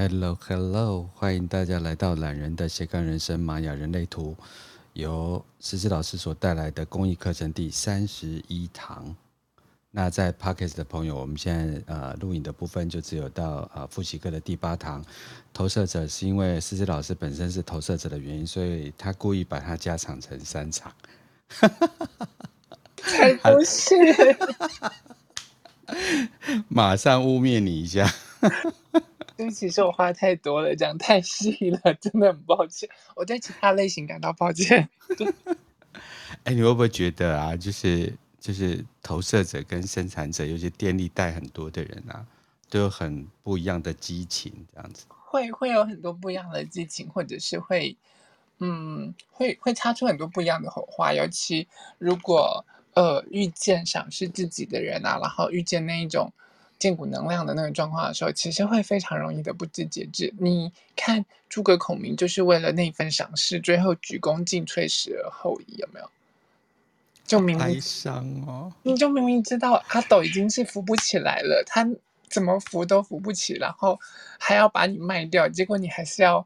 Hello Hello，欢迎大家来到懒人的斜杠人生玛雅人类图，由思思老师所带来的公益课程第三十一堂。那在 Podcast 的朋友，我们现在呃录影的部分就只有到呃复习课的第八堂。投射者是因为思思老师本身是投射者的原因，所以他故意把它加长成三场。才不是！马上污蔑你一下。对不起，是我话太多了，讲太细了，真的很抱歉。我对其他类型感到抱歉。哎，你会不会觉得啊，就是就是投射者跟生产者，尤其电力带很多的人啊，都有很不一样的激情，这样子。会会有很多不一样的激情，或者是会，嗯，会会擦出很多不一样的火花。尤其如果呃遇见赏识自己的人啊，然后遇见那一种。荐骨能量的那个状况的时候，其实会非常容易的不知节制。你看诸葛孔明就是为了那份赏识，最后鞠躬尽瘁，死而后已，有没有？就明明哀伤哦，你就明明知道阿斗已经是扶不起来了，他怎么扶都扶不起，然后还要把你卖掉，结果你还是要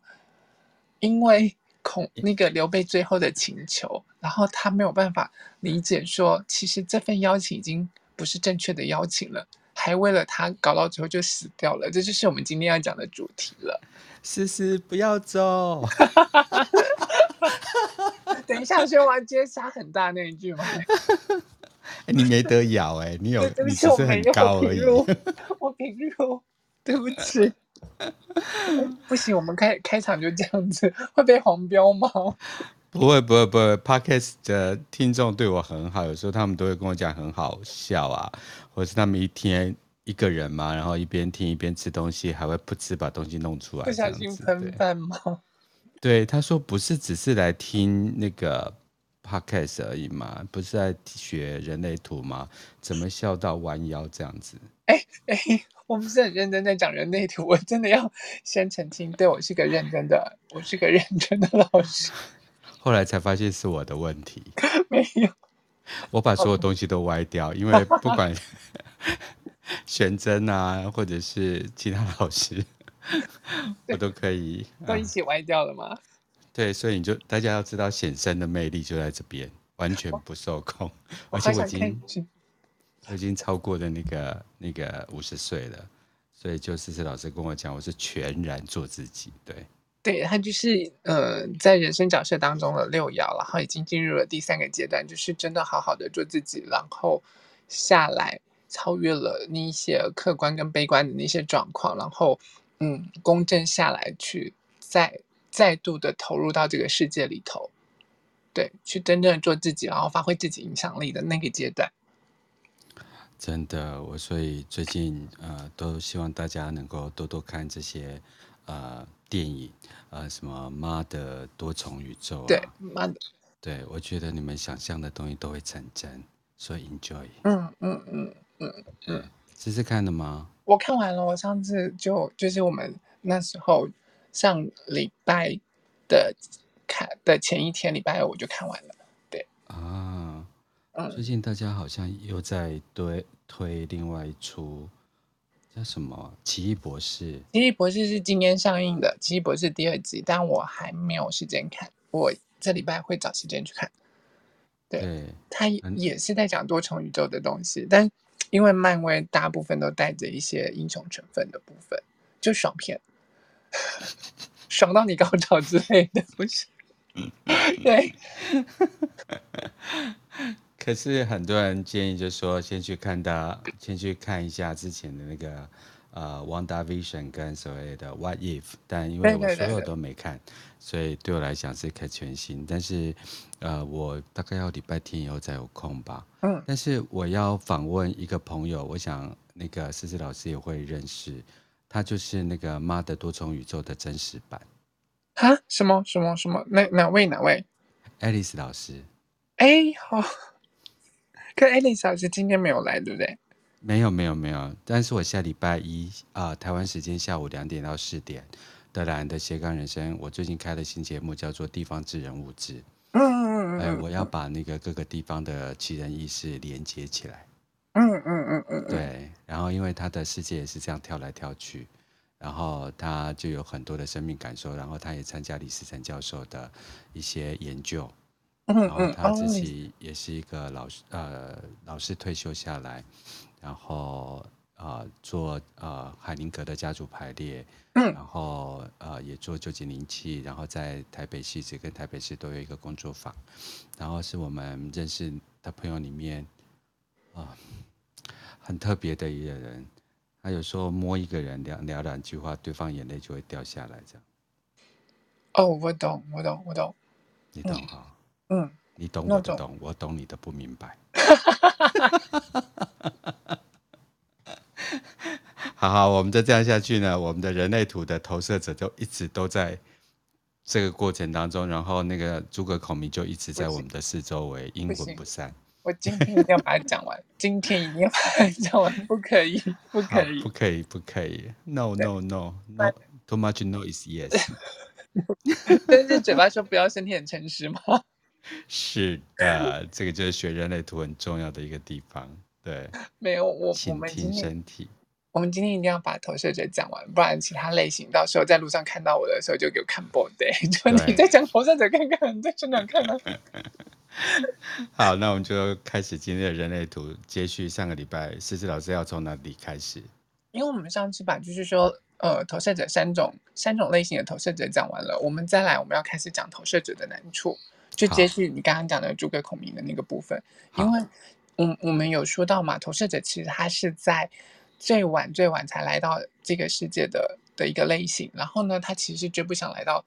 因为孔那个刘备最后的请求，然后他没有办法理解说，其实这份邀请已经不是正确的邀请了。还为了他搞到最后就死掉了，这就是我们今天要讲的主题了。思思不要走！等一下，说完接杀很大那一句吗？欸、你没得咬哎、欸，你有对不起，你只是很高而已。我平入，对不起。不行，我们开开场就这样子，会被黄标吗？不会不会不会，Podcast 的听众对我很好，有时候他们都会跟我讲很好笑啊，或者是他们一天一个人嘛，然后一边听一边吃东西，还会噗嗤把东西弄出来，不小心喷饭吗？对，他说不是只是来听那个 Podcast 而已嘛，不是在学人类图吗？怎么笑到弯腰这样子？哎哎，我不是很认真在讲人类图，我真的要先澄清，对，我是个认真的，我是个认真的老师。后来才发现是我的问题，没有，我把所有东西都歪掉，因为 不管玄真啊，或者是其他老师，我都可以都一起歪掉了吗？啊？对，所以你就大家要知道显生的魅力就在这边，完全不受控，而且我已经我已经超过了那个那个五十岁了，所以就思思老师跟我讲，我是全然做自己，对。对，他就是呃，在人生角色当中的六爻，然后已经进入了第三个阶段，就是真的好好的做自己，然后下来超越了那一些客观跟悲观的那些状况，然后嗯，公正下来去再再度的投入到这个世界里头，对，去真正做自己，然后发挥自己影响力的那个阶段。真的，我所以最近呃，都希望大家能够多多看这些。呃，电影，呃，什么妈的多重宇宙啊？对，妈的，对，我觉得你们想象的东西都会成真，所以 enjoy。嗯嗯嗯嗯嗯，这是看的吗？我看完了，我上次就就是我们那时候上礼拜的看的前一天，礼拜二我就看完了。对啊，嗯，最近大家好像又在推推另外一出。叫什么？奇异博士。奇异博士是今天上映的，奇异博士第二集，但我还没有时间看，我这礼拜会找时间去看。对，对他也是在讲多重宇宙的东西，但因为漫威大部分都带着一些英雄成分的部分，就爽片，爽到你高潮之类的，不是？对。可是很多人建议，就是说先去看他，先去看一下之前的那个呃《WandaVision》跟所谓的《What If》，但因为我所有都没看，所以对我来讲是看全新。但是呃，我大概要礼拜天以后才有空吧。嗯。但是我要访问一个朋友，我想那个思思老师也会认识，他就是那个《妈的多重宇宙》的真实版。啊？什么什么什么？哪哪位哪位？Alice 老师。哎，好。可艾丽莎老师今天没有来，对不对？没有，没有，没有。但是我下礼拜一啊、呃，台湾时间下午两点到四点的兰的斜杠人生，我最近开了新节目，叫做《地方志人物志》。嗯嗯嗯。哎，我要把那个各个地方的奇人异事连接起来。嗯嗯嗯嗯。对，然后因为他的世界也是这样跳来跳去，然后他就有很多的生命感受，然后他也参加李思成教授的一些研究，然后他自己也是一个老师，呃，老师退休下来，然后呃做呃海宁格的家族排列，然后呃也做旧井灵气，然后在台北戏子跟台北市都有一个工作坊，然后是我们认识的朋友里面啊、呃、很特别的一个人。他有时候摸一个人聊聊两句话，对方眼泪就会掉下来，这样。哦，我懂，我懂，我懂。你懂哈？嗯。你懂我的懂，我懂你的不明白。好好，我们再这样下去呢，我们的人类图的投射者就一直都在这个过程当中，然后那个诸葛孔明就一直在我们的四周围，阴魂不散。我今天一定要把它讲完，今天一定要把它讲完，不可以，不可以，不可以，不可以。No no no no，too much no is yes。但是嘴巴说不要，身体很诚实吗？是的，这个就是学人类图很重要的一个地方。对，没有我，倾听身体。我们今天一定要把投射者讲完，不然其他类型到时候在路上看到我的时候就给我看 board 对，就你在讲投射者看看，你在现场看看。好，那我们就开始今天的人类图，接续上个礼拜，思思老师要从哪里开始？因为我们上次把就是说，呃，投射者三种三种类型的投射者讲完了，我们再来我们要开始讲投射者的难处，就接续你刚刚讲的诸葛孔明的那个部分。因为，我我们有说到嘛，投射者其实他是在最晚最晚才来到这个世界的的一个类型，然后呢，他其实绝不想来到。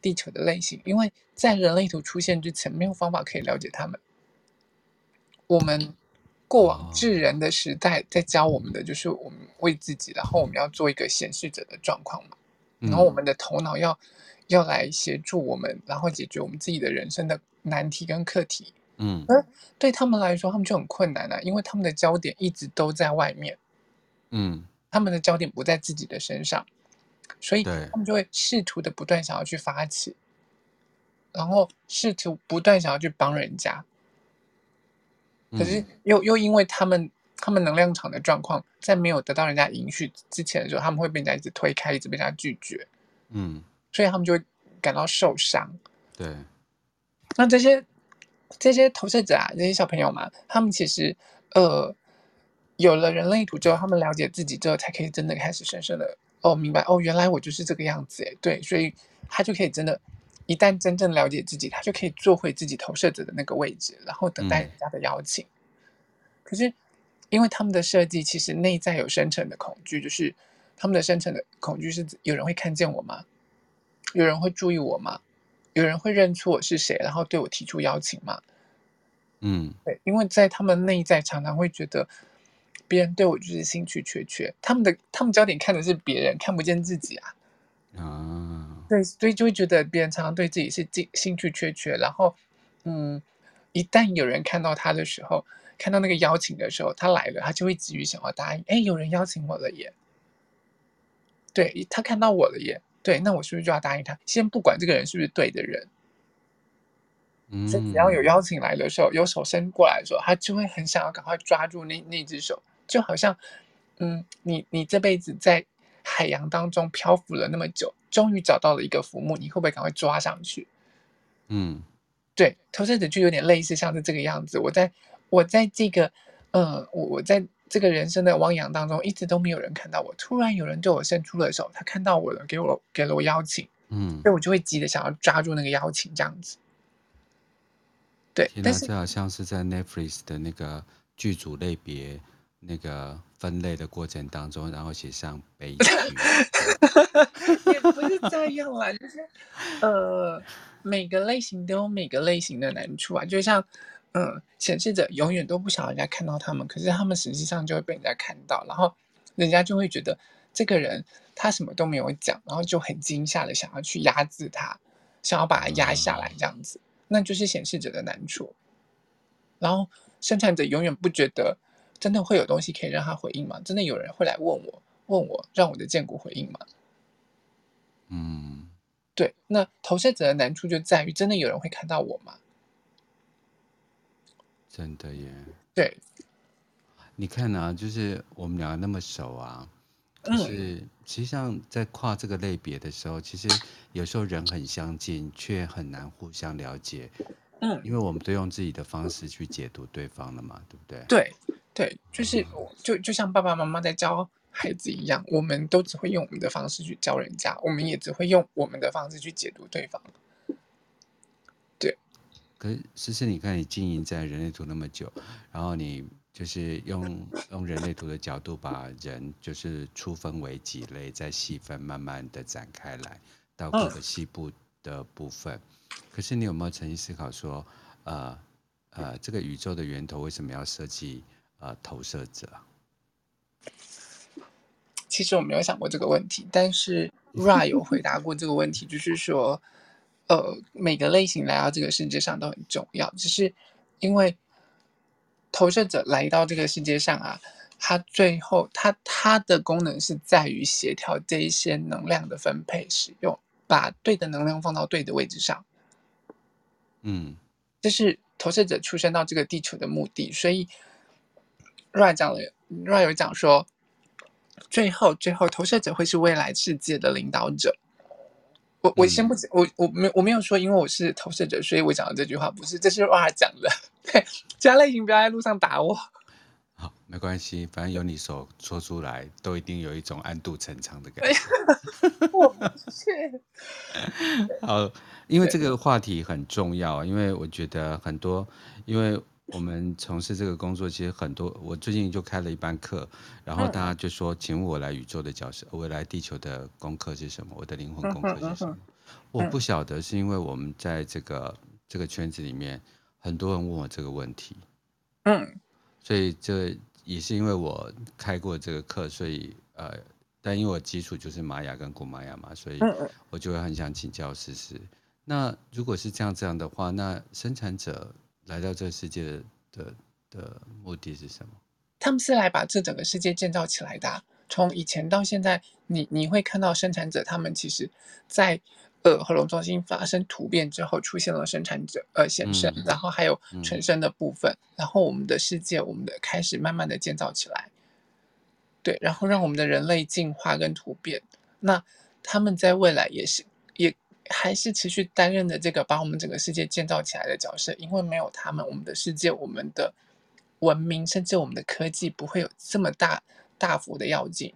地球的类型，因为在人类图出现之前，没有方法可以了解他们。我们过往智人的时代在教我们的，就是我们为自己，然后我们要做一个显示者的状况嘛。然后我们的头脑要要来协助我们，然后解决我们自己的人生的难题跟课题。嗯，而对他们来说，他们就很困难啊，因为他们的焦点一直都在外面。嗯，他们的焦点不在自己的身上。所以他们就会试图的不断想要去发起，然后试图不断想要去帮人家，可是又又因为他们他们能量场的状况，在没有得到人家允许之前的时候，他们会被人家一直推开，一直被人家拒绝，嗯，所以他们就会感到受伤。对，那这些这些投射者啊，这些小朋友嘛，他们其实呃有了人类图之后，他们了解自己之后，才可以真的开始深深的。哦，明白哦，原来我就是这个样子哎，对，所以他就可以真的，一旦真正了解自己，他就可以做回自己投射者的那个位置，然后等待人家的邀请。嗯、可是，因为他们的设计其实内在有深层的恐惧，就是他们的深层的恐惧是有人会看见我吗？有人会注意我吗？有人会认出我是谁，然后对我提出邀请吗？嗯，对，因为在他们内在常常会觉得。别人对我就是兴趣缺缺，他们的他们焦点看的是别人，看不见自己啊。啊，对，所以就会觉得别人常常对自己是兴兴趣缺缺，然后，嗯，一旦有人看到他的时候，看到那个邀请的时候，他来了，他就会急于想要答应。哎，有人邀请我了耶！对，他看到我了耶！对，那我是不是就要答应他？先不管这个人是不是对的人。所以只要有邀请来的时候，有手伸过来的时候，他就会很想要赶快抓住那那只手。就好像，嗯，你你这辈子在海洋当中漂浮了那么久，终于找到了一个浮木，你会不会赶快抓上去？嗯，对，投射者就有点类似，像是这个样子。我在我在这个，嗯，我我在这个人生的汪洋当中，一直都没有人看到我，突然有人对我伸出了手，他看到我了，给我给了我邀请，嗯，所以我就会急着想要抓住那个邀请，这样子。对，但是这好像是在 Netflix 的那个剧组类别。那个分类的过程当中，然后写上悲剧，也不是这样啦，就是呃，每个类型都有每个类型的难处啊。就像嗯，显示者永远都不想人家看到他们，可是他们实际上就会被人家看到，然后人家就会觉得这个人他什么都没有讲，然后就很惊吓的想要去压制他，想要把他压下来，这样子，嗯、那就是显示者的难处。然后生产者永远不觉得。真的会有东西可以让他回应吗？真的有人会来问我，问我让我的荐骨回应吗？嗯，对。那投射者的难处就在于，真的有人会看到我吗？真的耶。对。你看啊，就是我们两个那么熟啊，可是实际上在跨这个类别的时候，其实有时候人很相近，却很难互相了解。嗯，因为我们都用自己的方式去解读对方了嘛，对不对？对对，就是就就像爸爸妈妈在教孩子一样，我们都只会用我们的方式去教人家，我们也只会用我们的方式去解读对方。对。可是思思，你看你经营在人类图那么久，然后你就是用用人类图的角度把人就是粗分为几类，再细分，慢慢的展开来到各个细部的部分。嗯可是你有没有曾经思考说，呃，呃，这个宇宙的源头为什么要设计呃投射者？其实我没有想过这个问题，但是 Ra 有回答过这个问题，就是说，呃，每个类型来到这个世界上都很重要，只是因为投射者来到这个世界上啊，他最后他他的功能是在于协调这一些能量的分配使用，把对的能量放到对的位置上。嗯，这是投射者出生到这个地球的目的，所以 Ra 讲了，Ra 有讲说，最后最后投射者会是未来世界的领导者。我我先不讲，我我没我没有说，因为我是投射者，所以我讲的这句话不是，这是 Ra 讲的。对，其他类型不要在路上打我。好，没关系，反正有你手说出来，都一定有一种暗度陈仓的感觉。我不是。好。因为这个话题很重要，因为我觉得很多，因为我们从事这个工作，其实很多。我最近就开了一班课，然后大家就说：“请问我来宇宙的角色，我来地球的功课是什么？我的灵魂功课是什么？”我不晓得，是因为我们在这个这个圈子里面，很多人问我这个问题。嗯，所以这也是因为我开过这个课，所以呃，但因为我基础就是玛雅跟古玛雅嘛，所以我就会很想请教思思。那如果是这样这样的话，那生产者来到这世界的的，的目的是什么？他们是来把这整个世界建造起来的啊。从以前到现在，你你会看到生产者，他们其实在呃核龙中心发生突变之后，出现了生产者呃先生，嗯、然后还有纯生的部分，嗯、然后我们的世界，我们的开始慢慢的建造起来，对，然后让我们的人类进化跟突变。那他们在未来也是也。还是持续担任的这个把我们整个世界建造起来的角色，因为没有他们，我们的世界、我们的文明，甚至我们的科技不会有这么大大幅的跃进。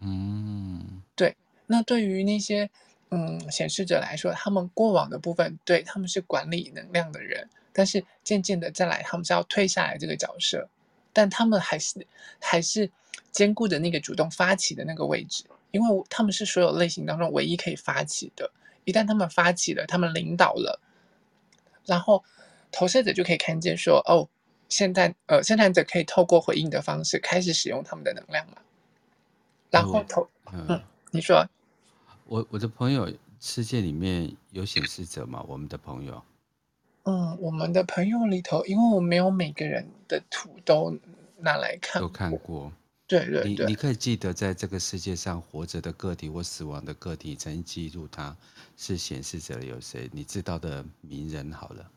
嗯，对。那对于那些嗯显示者来说，他们过往的部分，对，他们是管理能量的人，但是渐渐的再来，他们是要退下来这个角色，但他们还是还是兼顾着那个主动发起的那个位置，因为他们是所有类型当中唯一可以发起的。一旦他们发起了，他们领导了，然后投射者就可以看见说：“哦，现在呃，生产者可以透过回应的方式开始使用他们的能量了。”然后投嗯，嗯，你说，我我的朋友世界里面有显示者吗？我们的朋友，嗯，我们的朋友里头，因为我没有每个人的图都拿来看，都看过。对对对，你你可以记得，在这个世界上活着的个体或死亡的个体，曾经记录他是显示者有谁？你知道的名人好了，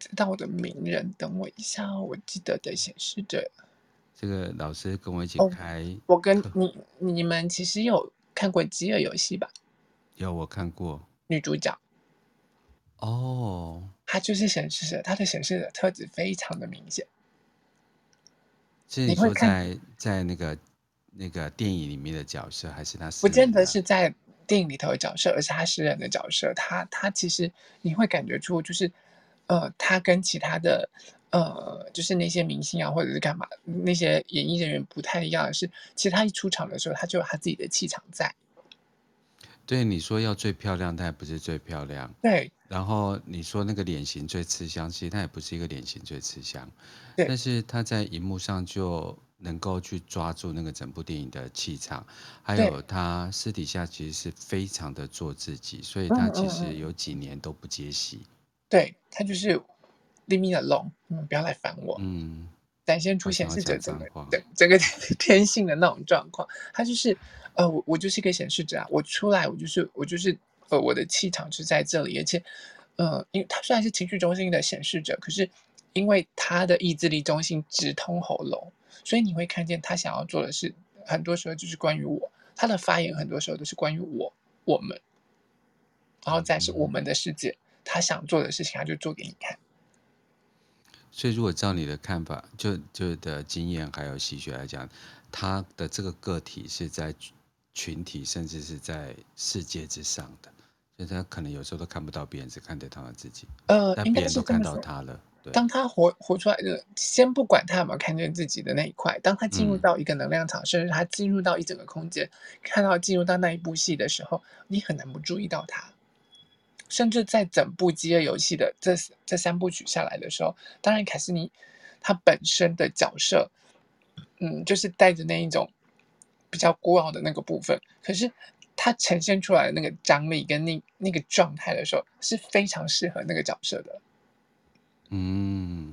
知道的名人，等我一下，我记得的显示者。这个老师跟我一起开，哦、我跟你你们其实有看过《饥饿游戏》吧？有，我看过女主角。哦，她就是显示者，她的显示者特质非常的明显。是你说在在那个那个电影里面的角色，还是他？不见得是在电影里头的角色，而是他私人的角色。他他其实你会感觉出，就是呃，他跟其他的呃，就是那些明星啊，或者是干嘛那些演艺人员不太一样的是，其实他一出场的时候，他就有他自己的气场在。对，你说要最漂亮，他也不是最漂亮。对。然后你说那个脸型最吃香，其实他也不是一个脸型最吃香。对。但是他在荧幕上就能够去抓住那个整部电影的气场，还有他私底下其实是非常的做自己，所以他其实有几年都不接戏。对，他就是 leave me alone，嗯，不要来烦我。嗯。展现出显示者整个整整个天性的那种状况，他就是。呃，我我就是一个显示者啊，我出来，我就是我就是呃，我的气场是在这里，而且，呃，因为他虽然是情绪中心的显示者，可是因为他的意志力中心直通喉咙，所以你会看见他想要做的是很多时候就是关于我，他的发言很多时候都是关于我、我们，然后再是我们的世界，他想做的事情，他就做给你看。所以，如果照你的看法，就就的经验还有习学来讲，他的这个个体是在群体，甚至是在世界之上的，所以他可能有时候都看不到别人，只看得到他自己。呃，但别人都看到他了。对，当他活活出来的，先不管他有没有看见自己的那一块，当他进入到一个能量场，嗯、甚至他进入到一整个空间，看到进入到那一部戏的时候，你很难不注意到他。甚至在整部《饥饿游戏》的这这三部曲下来的时候，当然凯斯尼他本身的角色，嗯，就是带着那一种比较孤傲的那个部分，可是她呈现出来的那个张力跟那那个状态的时候，是非常适合那个角色的。嗯，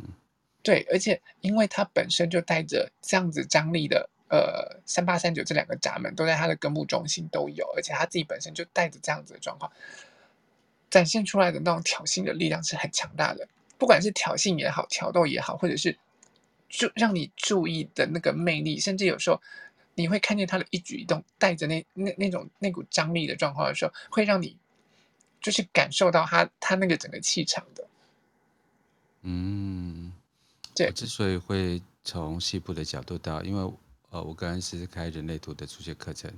对，而且因为他本身就带着这样子张力的，呃，三八三九这两个闸门都在他的根部中心都有，而且他自己本身就带着这样子的状况。展现出来的那种挑衅的力量是很强大的，不管是挑衅也好，挑逗也好，或者是就让你注意的那个魅力，甚至有时候你会看见他的一举一动带着那那那种那股张力的状况的时候，会让你就是感受到他他那个整个气场的。嗯，对。我之所以会从细部的角度到，因为呃，我刚刚是开人类图的初学课程。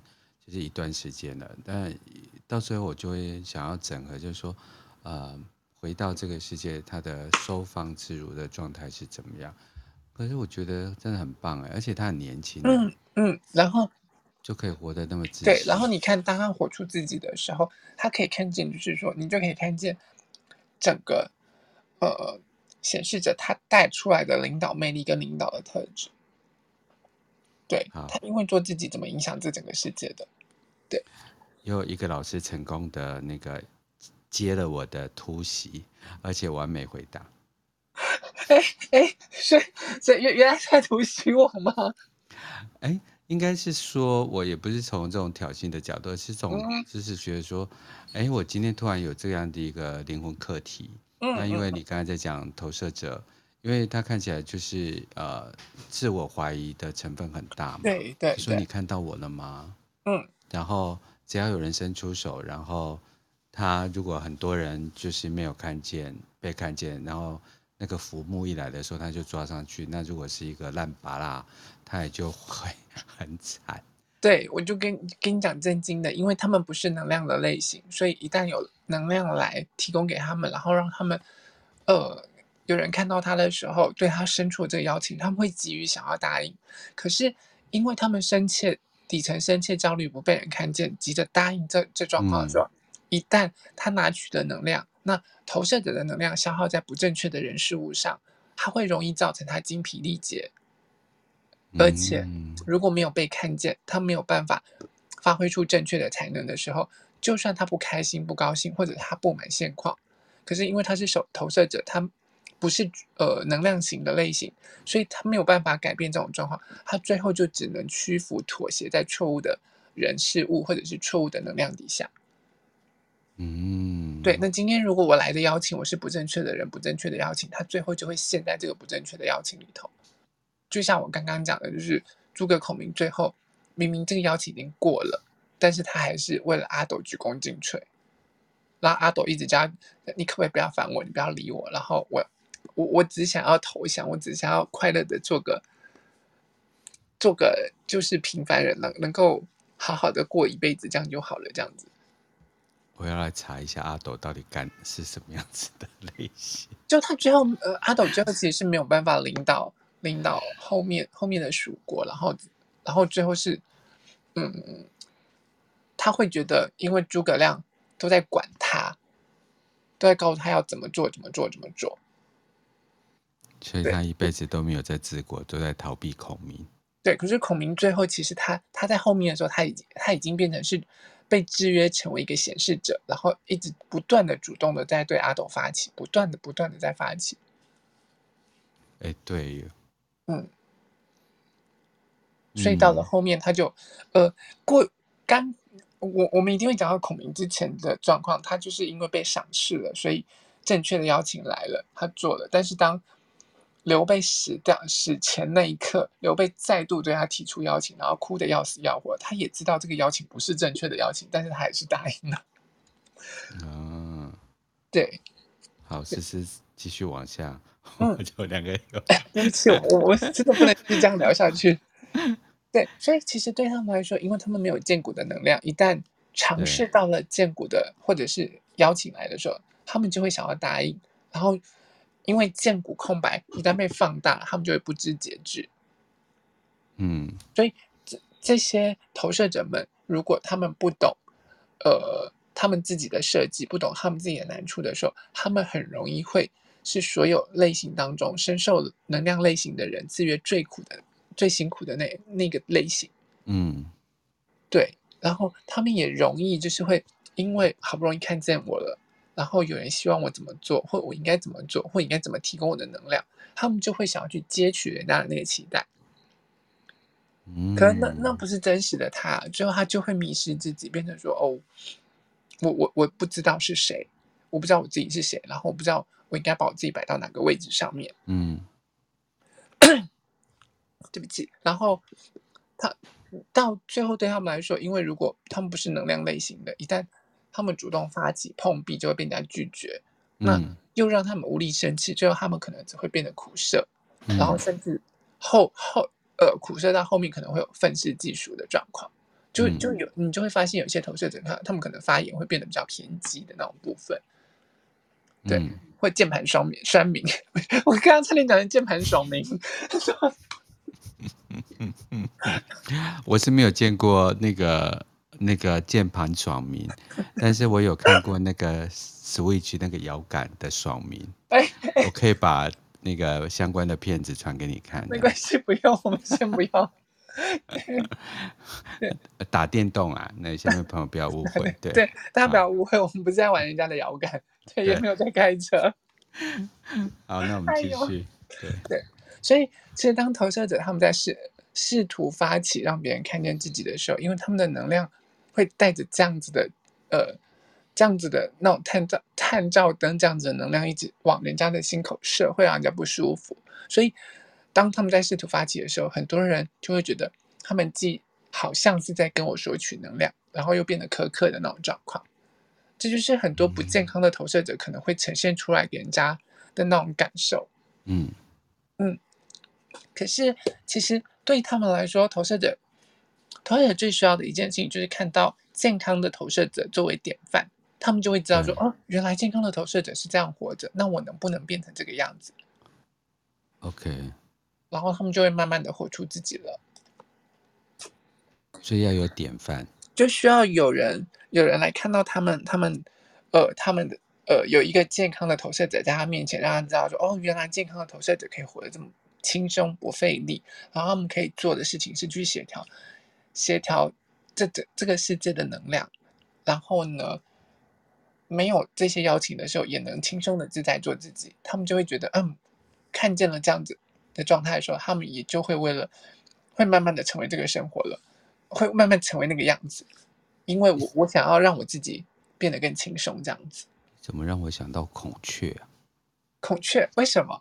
就是一段时间了，但到最后我就会想要整合，就是说，呃，回到这个世界，它的收放自如的状态是怎么样？可是我觉得真的很棒哎，而且他很年轻，嗯嗯，然后就可以活得那么自对。然后你看，当他活出自己的时候，他可以看见，就是说，你就可以看见整个呃，显示着他带出来的领导魅力跟领导的特质。对，他因为做自己，怎么影响这整个世界的？对，有一个老师成功的那个接了我的突袭，而且完美回答。哎哎，所以所以原原来是在偷袭我吗？哎，应该是说，我也不是从这种挑衅的角度，是从就是觉得说，哎、嗯，我今天突然有这样的一个灵魂课题。嗯，那因为你刚才在讲投射者，因为他看起来就是呃自我怀疑的成分很大嘛。对对，对。说你看到我了吗？嗯。然后只要有人伸出手，然后他如果很多人就是没有看见被看见，然后那个浮木一来的时候，他就抓上去。那如果是一个烂巴啦，他也就会 很惨。对，我就跟跟你讲震惊的，因为他们不是能量的类型，所以一旦有能量来提供给他们，然后让他们呃有人看到他的时候，对他伸出这个邀请，他们会急于想要答应。可是因为他们深切。底层深切焦虑不被人看见，急着答应这这状况的时候，一旦他拿取的能量，那投射者的能量消耗在不正确的人事物上，他会容易造成他精疲力竭，而且如果没有被看见，他没有办法发挥出正确的才能的时候，就算他不开心、不高兴，或者他不满现况，可是因为他是手投射者，他。不是呃能量型的类型，所以他没有办法改变这种状况，他最后就只能屈服妥协在错误的人事物或者是错误的能量底下。嗯，对。那今天如果我来的邀请我是不正确的人，不正确的邀请，他最后就会陷在这个不正确的邀请里头。就像我刚刚讲的，就是诸葛孔明最后明明这个邀请已经过了，但是他还是为了阿斗鞠躬尽瘁，然后阿斗一直叫你可不可以不要烦我，你不要理我，然后我。我我只想要投降，我只想要快乐的做个做个就是平凡人，能能够好好的过一辈子，这样就好了。这样子，我要来查一下阿斗到底干是什么样子的类型。就他最后，呃，阿斗最后其实是没有办法领导领导后面后面的蜀国，然后然后最后是，嗯，他会觉得因为诸葛亮都在管他，都在告诉他要怎么做，怎么做，怎么做。所以他一辈子都没有在治国，都在逃避孔明。对，可是孔明最后其实他他在后面的时候，他已经他已经变成是被制约成为一个显示者，然后一直不断的主动的在对阿斗发起，不断的不断的在发起。哎，对，嗯，所以到了后面他就呃过刚我我们一定会讲到孔明之前的状况，他就是因为被赏识了，所以正确的邀请来了，他做了，但是当刘备死掉死前那一刻，刘备再度对他提出邀请，然后哭得要死要活。他也知道这个邀请不是正确的邀请，但是他还是答应了。嗯，对。好，思思继续往下。就两个有。哎，对不起，我我真的不能就这样聊下去。对，所以其实对他们来说，因为他们没有荐骨的能量，一旦尝试到了荐骨的或者是邀请来的时候，他们就会想要答应，然后。因为剑骨空白一旦被放大，他们就会不知节制。嗯，所以这这些投射者们，如果他们不懂，呃，他们自己的设计，不懂他们自己的难处的时候，他们很容易会是所有类型当中深受能量类型的人制约最苦的、最辛苦的那那个类型。嗯，对，然后他们也容易就是会因为好不容易看见我了。然后有人希望我怎么做，或我应该怎么做，或应该怎么提供我的能量，他们就会想要去接取人家的那个期待。嗯，可能那那不是真实的他，最后他就会迷失自己，变成说：“哦，我我我不知道是谁，我不知道我自己是谁，然后我不知道我应该把我自己摆到哪个位置上面。”嗯，对不起。然后他到最后对他们来说，因为如果他们不是能量类型的，一旦他们主动发起碰壁，就会被人家拒绝，那又让他们无力生气，最后他们可能只会变得苦涩，然后甚至后后呃苦涩到后面可能会有愤世嫉俗的状况，就就有你就会发现有些投射者，他他们可能发言会变得比较偏激的那种部分，对，会键盘双明双明，我刚刚差点讲成键盘爽明，我是没有见过那个。那个键盘爽明，但是我有看过那个 Switch 那个摇杆的爽明。哎，我可以把那个相关的片子传给你看。没关系，不用，我们先不要。打电动啊，那下面朋友不要误会。对对，大家不要误会，我们不是在玩人家的摇杆，对，也没有在开车。好，那我们继续。对对，所以其实当投射者他们在试试图发起让别人看见自己的时候，因为他们的能量。会带着这样子的，呃，这样子的那种探照探照灯这样子的能量，一直往人家的心口射，会让人家不舒服。所以，当他们在试图发起的时候，很多人就会觉得，他们既好像是在跟我索取能量，然后又变得苛刻的那种状况。这就是很多不健康的投射者可能会呈现出来给人家的那种感受。嗯嗯。可是，其实对他们来说，投射者。投射者最需要的一件事情，就是看到健康的投射者作为典范，他们就会知道说：“哦，原来健康的投射者是这样活着，那我能不能变成这个样子？”OK，然后他们就会慢慢的活出自己了。所以要有典范，就需要有人有人来看到他们，他们呃，他们的呃，有一个健康的投射者在他面前，让他知道说：“哦，原来健康的投射者可以活得这么轻松不费力。”然后他们可以做的事情是去协调。协调这这这个世界的能量，然后呢，没有这些邀请的时候，也能轻松的自在做自己。他们就会觉得，嗯，看见了这样子的状态的时候，他们也就会为了，会慢慢的成为这个生活了，会慢慢成为那个样子。因为我我想要让我自己变得更轻松，这样子。怎么让我想到孔雀啊？孔雀为什么？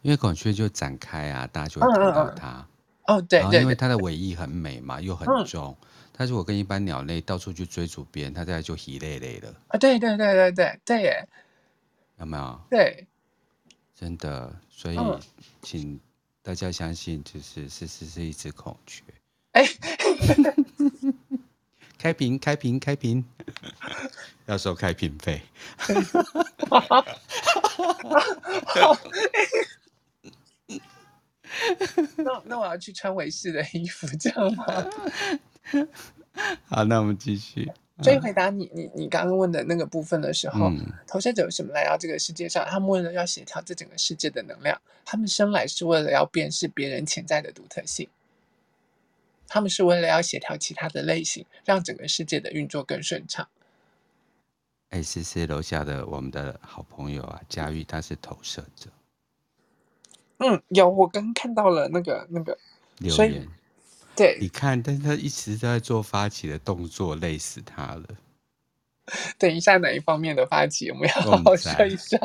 因为孔雀就展开啊，大家就会看到它。嗯嗯嗯哦，对，对，对，因为它的尾翼很美嘛，又很重。它、嗯、如果跟一般鸟类到处去追逐别人，它大概就一累累的。啊，对对对对对对耶！有没有？对，真的。所以，请大家相信，就是思思是一只孔雀。哎，开屏开屏开屏，要收开屏费。那那我要去穿维氏的衣服，这样吗？好，那我们继续。所以回答你你你刚刚问的那个部分的时候，嗯、投射者为什么来到这个世界上？他们为了要协调这整个世界的能量，他们生来是为了要辨识别人潜在的独特性，他们是为了要协调其他的类型，让整个世界的运作更顺畅。哎，谢谢楼下的我们的好朋友啊，佳玉，他是投射者。嗯，有，我刚看到了那个那个留言，对，你看，但是他一直在做发起的动作，累死他了。等一下，哪一方面的发起，我们要好好说一下。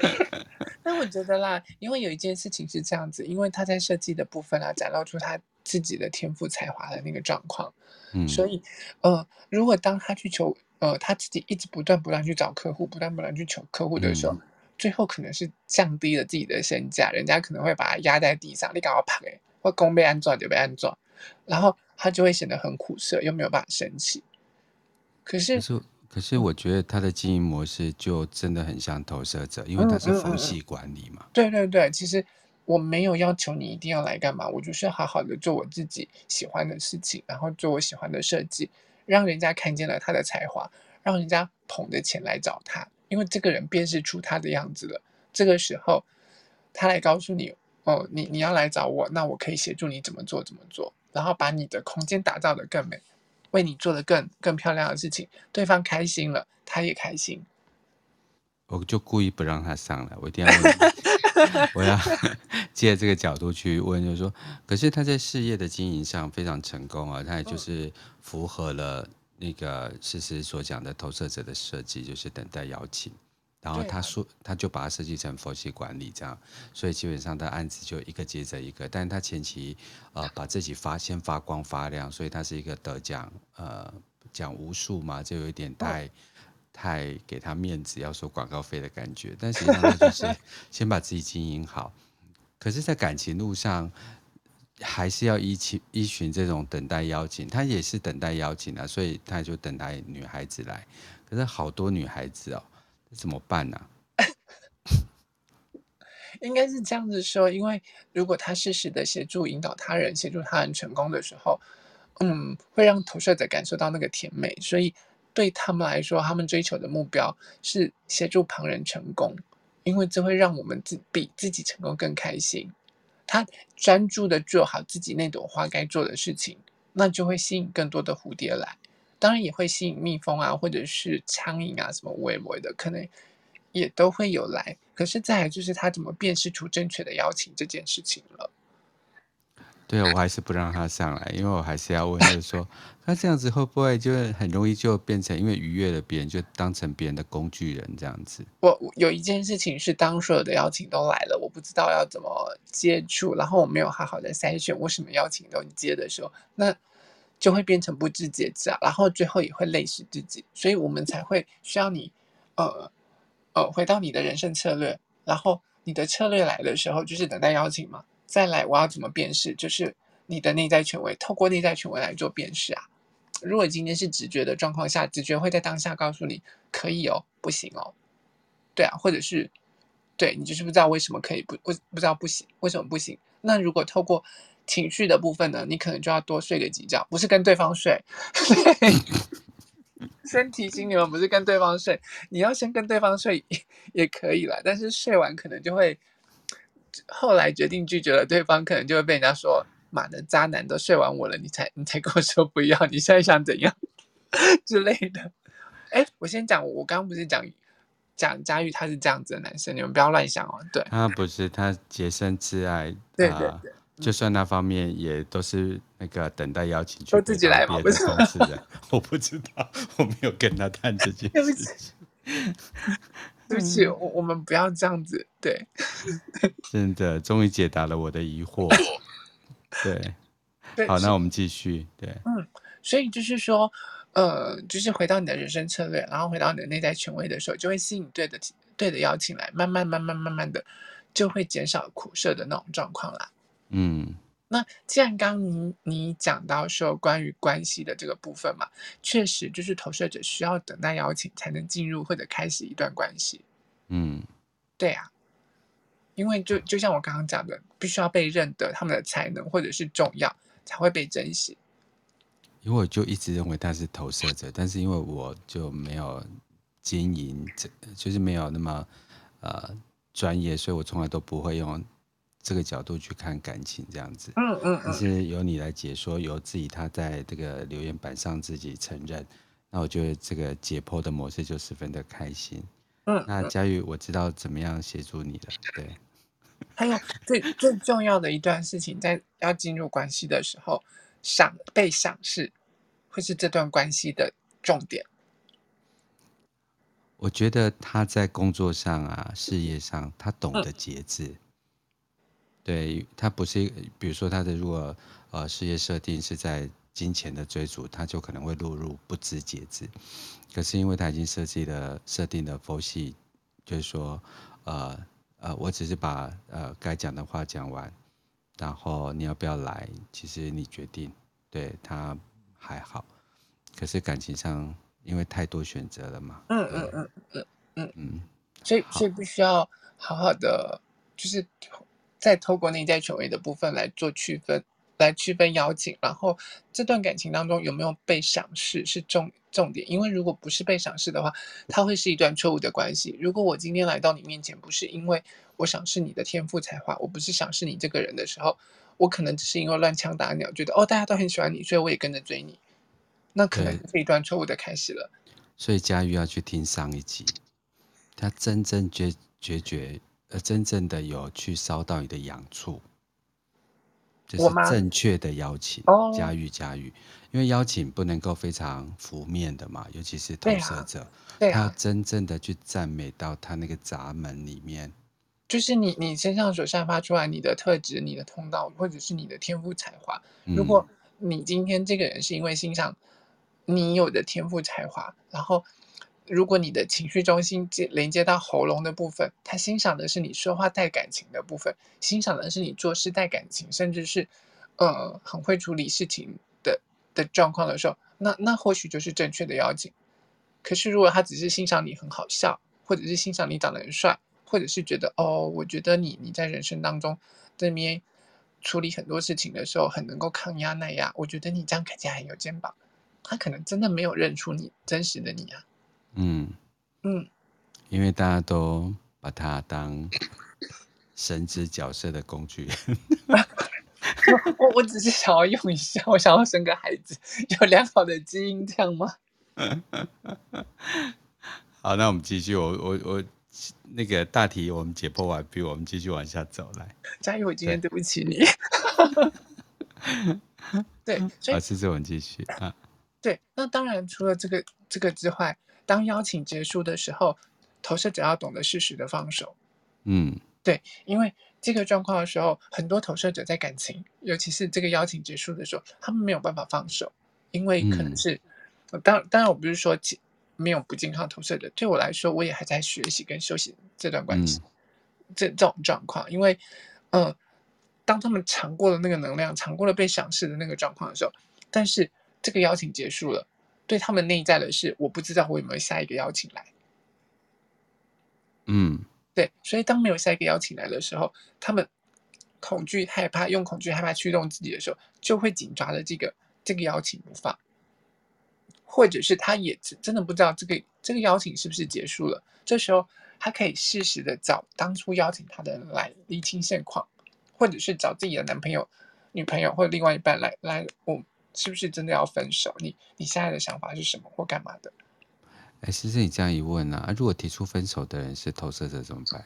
但我觉得啦，因为有一件事情是这样子，因为他在设计的部分啊，展露出他自己的天赋才华的那个状况，嗯，所以呃，如果当他去求呃他自己一直不断不断去找客户，不断不断去求客户的时候，嗯、最后可能是降低了自己的身价，人家可能会把他压在地上，你赶快跑哎，或公被安装就被安装，然后他就会显得很苦涩，又没有办法生气。可是。可是我觉得他的经营模式就真的很像投射者，因为他是佛系管理嘛。嗯嗯嗯。对对对，其实我没有要求你一定要来干嘛，我就是好好的做我自己喜欢的事情，然后做我喜欢的设计，让人家看见了他的才华，让人家捧着钱来找他，因为这个人辨识出他的样子了。这个时候，他来告诉你，哦，你你要来找我，那我可以协助你怎么做怎么做，然后把你的空间打造得更美。为你做的更更漂亮的事情，对方开心了，他也开心。我就故意不让他上来，我一定要问，我要 借这个角度去问，就是说，可是他在事业的经营上非常成功啊，他也就是符合了那个诗诗所讲的投射者的设计，就是等待邀请。然后他说，他就把它设计成佛系管理这样，所以基本上他案子就一个接着一个。但是他前期呃把自己发先发光发亮，所以他是一个得奖呃奖无数嘛，就有一点太太给他面子要收广告费的感觉。但实际上他就是 先把自己经营好。可是，在感情路上还是要依循依循这种等待邀请，他也是等待邀请啊，所以他就等待女孩子来。可是好多女孩子哦。怎么办呢、啊？应该是这样子说，因为如果他适时的协助引导他人，协助他人成功的时候，嗯，会让投射者感受到那个甜美，所以对他们来说，他们追求的目标是协助旁人成功，因为这会让我们自比自己成功更开心。他专注的做好自己那朵花该做的事情，那就会吸引更多的蝴蝶来。当然也会吸引蜜蜂啊，或者是苍蝇啊，什么微微的，可能也都会有来。可是再来就是他怎么辨识出正确的邀请这件事情了。对，我还是不让他上来，因为我还是要问，就是说那这样子会不会就很容易就变成因为愉悦了别人，就当成别人的工具人这样子？我有一件事情是，当所有的邀请都来了，我不知道要怎么接触，然后我没有好好的筛选，我什么邀请都接的时候，那。就会变成不知节制啊，然后最后也会累死自己，所以我们才会需要你，呃，呃，回到你的人生策略，然后你的策略来的时候，就是等待邀请嘛。再来，我要怎么辨识？就是你的内在权威，透过内在权威来做辨识啊。如果今天是直觉的状况下，直觉会在当下告诉你可以哦，不行哦，对啊，或者是对你就是不知道为什么可以不不不知道不行，为什么不行？那如果透过情绪的部分呢，你可能就要多睡个几觉，不是跟对方睡。先提醒你们，不是跟对方睡，你要先跟对方睡也可以了，但是睡完可能就会后来决定拒绝了对方，可能就会被人家说妈的渣男都睡完我了，你才你才跟我说不要，你现在想怎样 之类的。哎，我先讲，我刚刚不是讲讲佳玉他是这样子的男生，你们不要乱想哦。对，他不是，他洁身自爱。对对对。就算那方面也都是那个等待邀请，都自己来嘛，不是我不知道，我没有跟他谈这件 事情。对不起，我我们不要这样子，对。真的，终于解答了我的疑惑。对，对好，那我们继续。对，嗯，所以就是说，呃，就是回到你的人生策略，然后回到你的内在权威的时候，就会吸引对的对的邀请来，慢慢慢慢慢慢的，就会减少苦涩的那种状况啦。嗯，那既然刚你你讲到说关于关系的这个部分嘛，确实就是投射者需要等待邀请才能进入或者开始一段关系。嗯，对啊，因为就就像我刚刚讲的，必须要被认得他们的才能或者是重要才会被珍惜。因为我就一直认为他是投射者，但是因为我就没有经营，就是没有那么呃专业，所以我从来都不会用。这个角度去看感情，这样子，嗯嗯，但是由你来解说，由自己他在这个留言板上自己承认，那我觉得这个解剖的模式就十分的开心。嗯，那佳玉，我知道怎么样协助你了。对，还有最最重要的一段事情，在要进入关系的时候，赏被赏识会是这段关系的重点。我觉得他在工作上啊，事业上，他懂得节制。嗯、对他不是，比如说他的如果呃事业设定是在金钱的追逐，他就可能会落入不知节制。可是因为他已经设计了设定的佛系，就是说，呃呃，我只是把呃该讲的话讲完，然后你要不要来，其实你决定。对他还好，可是感情上因为太多选择了嘛。嗯嗯嗯嗯嗯嗯，所以所以必须要好好的，就是再透过内在权威的部分来做区分。来区分邀请，然后这段感情当中有没有被赏识是重重点，因为如果不是被赏识的话，它会是一段错误的关系。如果我今天来到你面前，不是因为我赏识你的天赋才华，我不是赏识你这个人的时候，我可能只是因为乱枪打鸟，觉得哦大家都很喜欢你，所以我也跟着追你，那可能是一段错误的开始了。所以佳玉要去听上一集，他真正决决绝，呃，真正的有去烧到你的痒处。就是正确的邀请，佳玉佳玉，因为邀请不能够非常负面的嘛，尤其是投射者，他要真正的去赞美到他那个闸门里面，就是你你身上所散发出来你的特质、你的通道，或者是你的天赋才华。如果你今天这个人是因为欣赏你有的天赋才华，然后。如果你的情绪中心接连接到喉咙的部分，他欣赏的是你说话带感情的部分，欣赏的是你做事带感情，甚至是，呃，很会处理事情的的状况的时候，那那或许就是正确的邀请。可是如果他只是欣赏你很好笑，或者是欣赏你长得很帅，或者是觉得哦，我觉得你你在人生当中这边处理很多事情的时候很能够抗压耐压，我觉得你这样看起来很有肩膀，他可能真的没有认出你真实的你啊。嗯嗯，因为大家都把它当神职角色的工具。我我只是想要用一下，我想要生个孩子，有良好的基因，这样吗？好，那我们继续。我我我那个大题我们解剖完毕，我们继续往下走来。佳玉，我今天对不起你。对，所以啊，是这种继续啊。对，那当然除了这个这个之外。当邀请结束的时候，投射者要懂得适时的放手。嗯，对，因为这个状况的时候，很多投射者在感情，尤其是这个邀请结束的时候，他们没有办法放手，因为可能是，嗯、当当然我不是说没有不健康投射者，对我来说，我也还在学习跟休息这段关系，嗯、这这种状况，因为，嗯、呃，当他们尝过了那个能量，尝过了被赏识的那个状况的时候，但是这个邀请结束了。对他们内在的是，我不知道我有没有下一个邀请来。嗯，对，所以当没有下一个邀请来的时候，他们恐惧、害怕，用恐惧、害怕驱动自己的时候，就会紧抓着这个这个邀请不放，或者是他也真的不知道这个这个邀请是不是结束了。这时候，他可以适时的找当初邀请他的人来厘清现况，或者是找自己的男朋友、女朋友或者另外一半来来我。是不是真的要分手？你你现在的想法是什么，或干嘛的？哎，其实你这样一问啊，如果提出分手的人是投射者怎么办？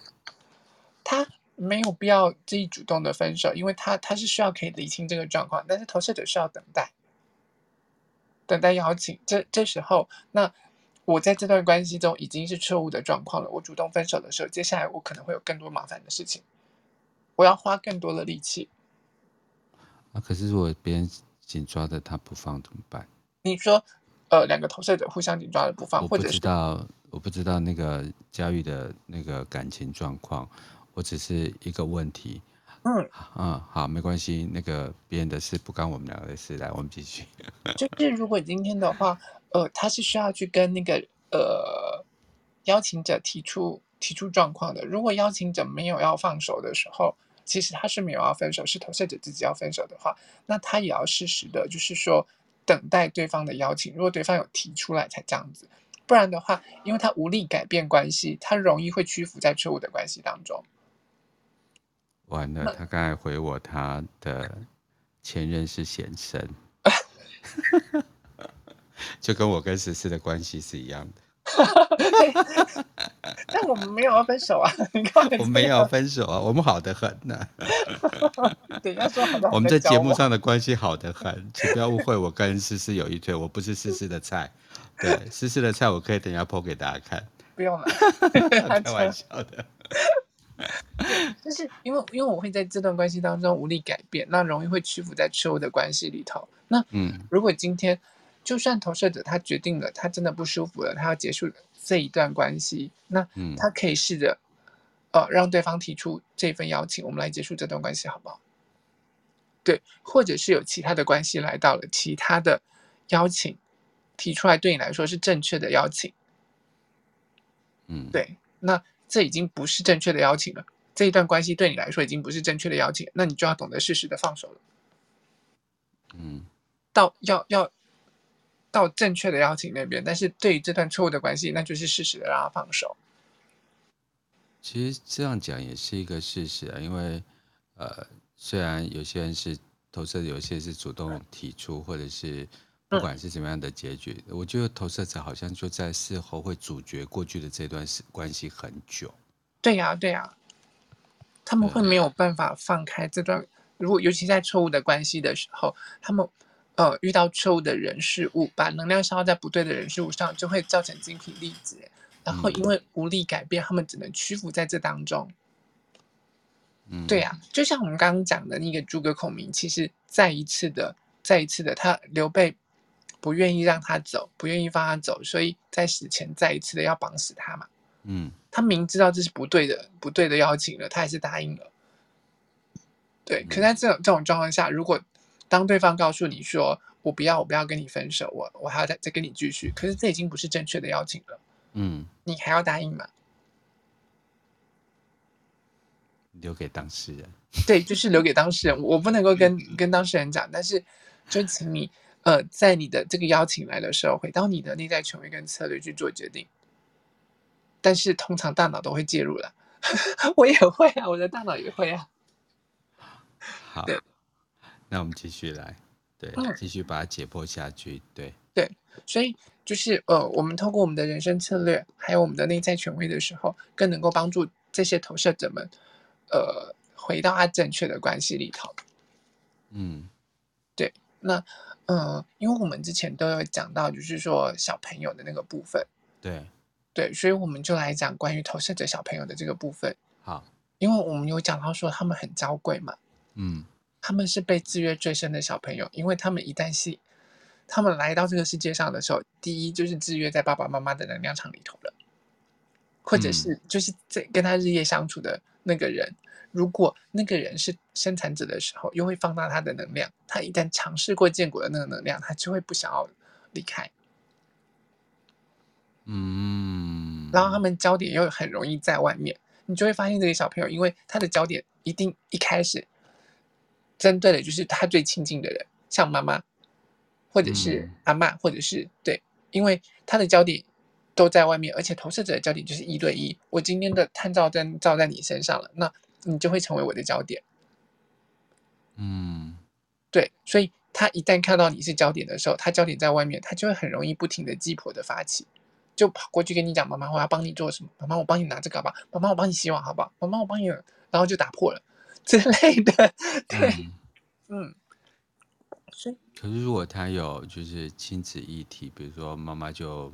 他没有必要自己主动的分手，因为他他是需要可以理清这个状况，但是投射者需要等待，等待邀请。这这时候，那我在这段关系中已经是错误的状况了。我主动分手的时候，接下来我可能会有更多麻烦的事情，我要花更多的力气。啊，可是如果别人。紧抓着他不放怎么办？你说，呃，两个投射者互相紧抓着不放，我不知道，我不知道那个佳玉的那个感情状况，我只是一个问题。嗯嗯，好，没关系，那个别人的事不干我们两个的事，来，我们继续。就是如果今天的话，呃，他是需要去跟那个呃邀请者提出提出状况的。如果邀请者没有要放手的时候。其实他是没有要分手，是投射者自己要分手的话，那他也要适时的，就是说等待对方的邀请。如果对方有提出来才这样子，不然的话，因为他无力改变关系，他容易会屈服在错误的关系当中。完了，他刚才回我，他的前任是先生 就跟我跟十四的关系是一样的。但 我们没有要分手啊！我们没有分手啊！我们好得很呢、啊。对，要说好的。我们在节目上的关系好得很，请不要误会，我跟思思有一腿，我不是思思的菜。对，思思的菜我可以等一下剖给大家看。不用了，开玩笑的。就是因为因为我会在这段关系当中无力改变，那容易会屈服在错误的关系里头。那嗯，如果今天就算投射者他决定了，他真的不舒服了，他要结束这一段关系，那他可以试着呃让对方提出这份邀请，我们来结束这段关系，好不好？对，或者是有其他的关系来到了，其他的邀请提出来，对你来说是正确的邀请。嗯，对，那。这已经不是正确的邀请了，这一段关系对你来说已经不是正确的邀请，那你就要懂得适时的放手了。嗯，到要要到正确的邀请那边，但是对于这段错误的关系，那就是适时的让他放手。其实这样讲也是一个事实啊，因为呃，虽然有些人是投射，有些是主动提出，或者是。不管是怎么样的结局，嗯，我觉得投射者好像就在事后会咀嚼过去的这段时关系很久。对呀，对呀，他们会没有办法放开这段。如果尤其在错误的关系的时候，他们呃遇到错误的人事物，把能量消耗在不对的人事物上，就会造成精疲力竭。然后因为无力改变，他们只能屈服在这当中。嗯，对呀，就像我们刚刚讲的那个诸葛孔明，其实再一次的，再一次的，他刘备。不愿意让他走，不愿意放他走，所以在死前再一次的要绑死他嘛。嗯，他明知道这是不对的，不对的邀请了，他还是答应了。对，可在这种这种状况下，如果当对方告诉你说“我不要，我不要跟你分手，我我还要再再跟你继续”，可是这已经不是正确的邀请了。嗯，你还要答应吗？留给当事人。对，就是留给当事人。我不能够跟跟当事人讲，但是就请你。呃，在你的这个邀请来的时候，回到你的内在权威跟策略去做决定。但是通常大脑都会介入了，我也会啊，我的大脑也会啊。好，那我们继续来，对，继续把它解剖下去，对对。所以就是呃，我们透过我们的人生策略，还有我们的内在权威的时候，更能够帮助这些投射者们，呃，回到他正确的关系里头。嗯，对，那。呃，因为我们之前都有讲到，就是说小朋友的那个部分，对，对，所以我们就来讲关于投射者小朋友的这个部分。好，因为我们有讲到说他们很娇贵嘛，嗯，他们是被制约最深的小朋友，因为他们一旦是他们来到这个世界上的时候，第一就是制约在爸爸妈妈的能量场里头了，或者是就是在跟他日夜相处的那个人。如果那个人是生产者的时候，又会放大他的能量。他一旦尝试过建国的那个能量，他就会不想要离开。嗯，然后他们焦点又很容易在外面，你就会发现这个小朋友，因为他的焦点一定一开始针对的就是他最亲近的人，像妈妈，或者是阿嬷，或者是对，因为他的焦点都在外面，而且投射者的焦点就是一对一。我今天的探照灯照在你身上了，那。你就会成为我的焦点，嗯，对，所以他一旦看到你是焦点的时候，他焦点在外面，他就会很容易不停的鸡婆的发起，就跑过去跟你讲：“妈妈，我要帮你做什么？妈妈，我帮你拿这个好不好？妈妈，我帮你洗碗好不好？妈妈，我帮你……”然后就打破了 之类的，对，嗯，嗯，可是如果他有就是亲子议题，比如说妈妈就。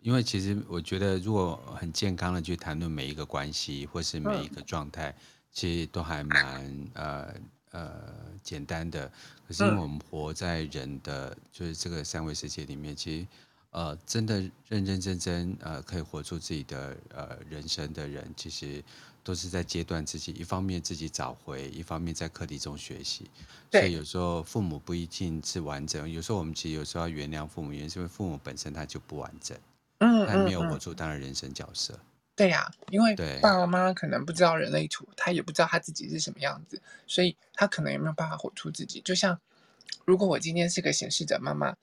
因为其实我觉得，如果很健康的去谈论每一个关系或是每一个状态，其实都还蛮呃呃简单的。可是因为我们活在人的就是这个三维世界里面，其实呃真的认认真真呃可以活出自己的呃人生的人，其实都是在阶段自己一方面自己找回，一方面在课题中学习。所以有时候父母不一定是完整，有时候我们其实有时候要原谅父母，原因是因为父母本身他就不完整。嗯，他没有活出他的人生角色。对呀、啊，因为爸爸妈妈可能不知道人类图，他也不知道他自己是什么样子，所以他可能也没有办法活出自己。就像如果我今天是个显示者妈妈，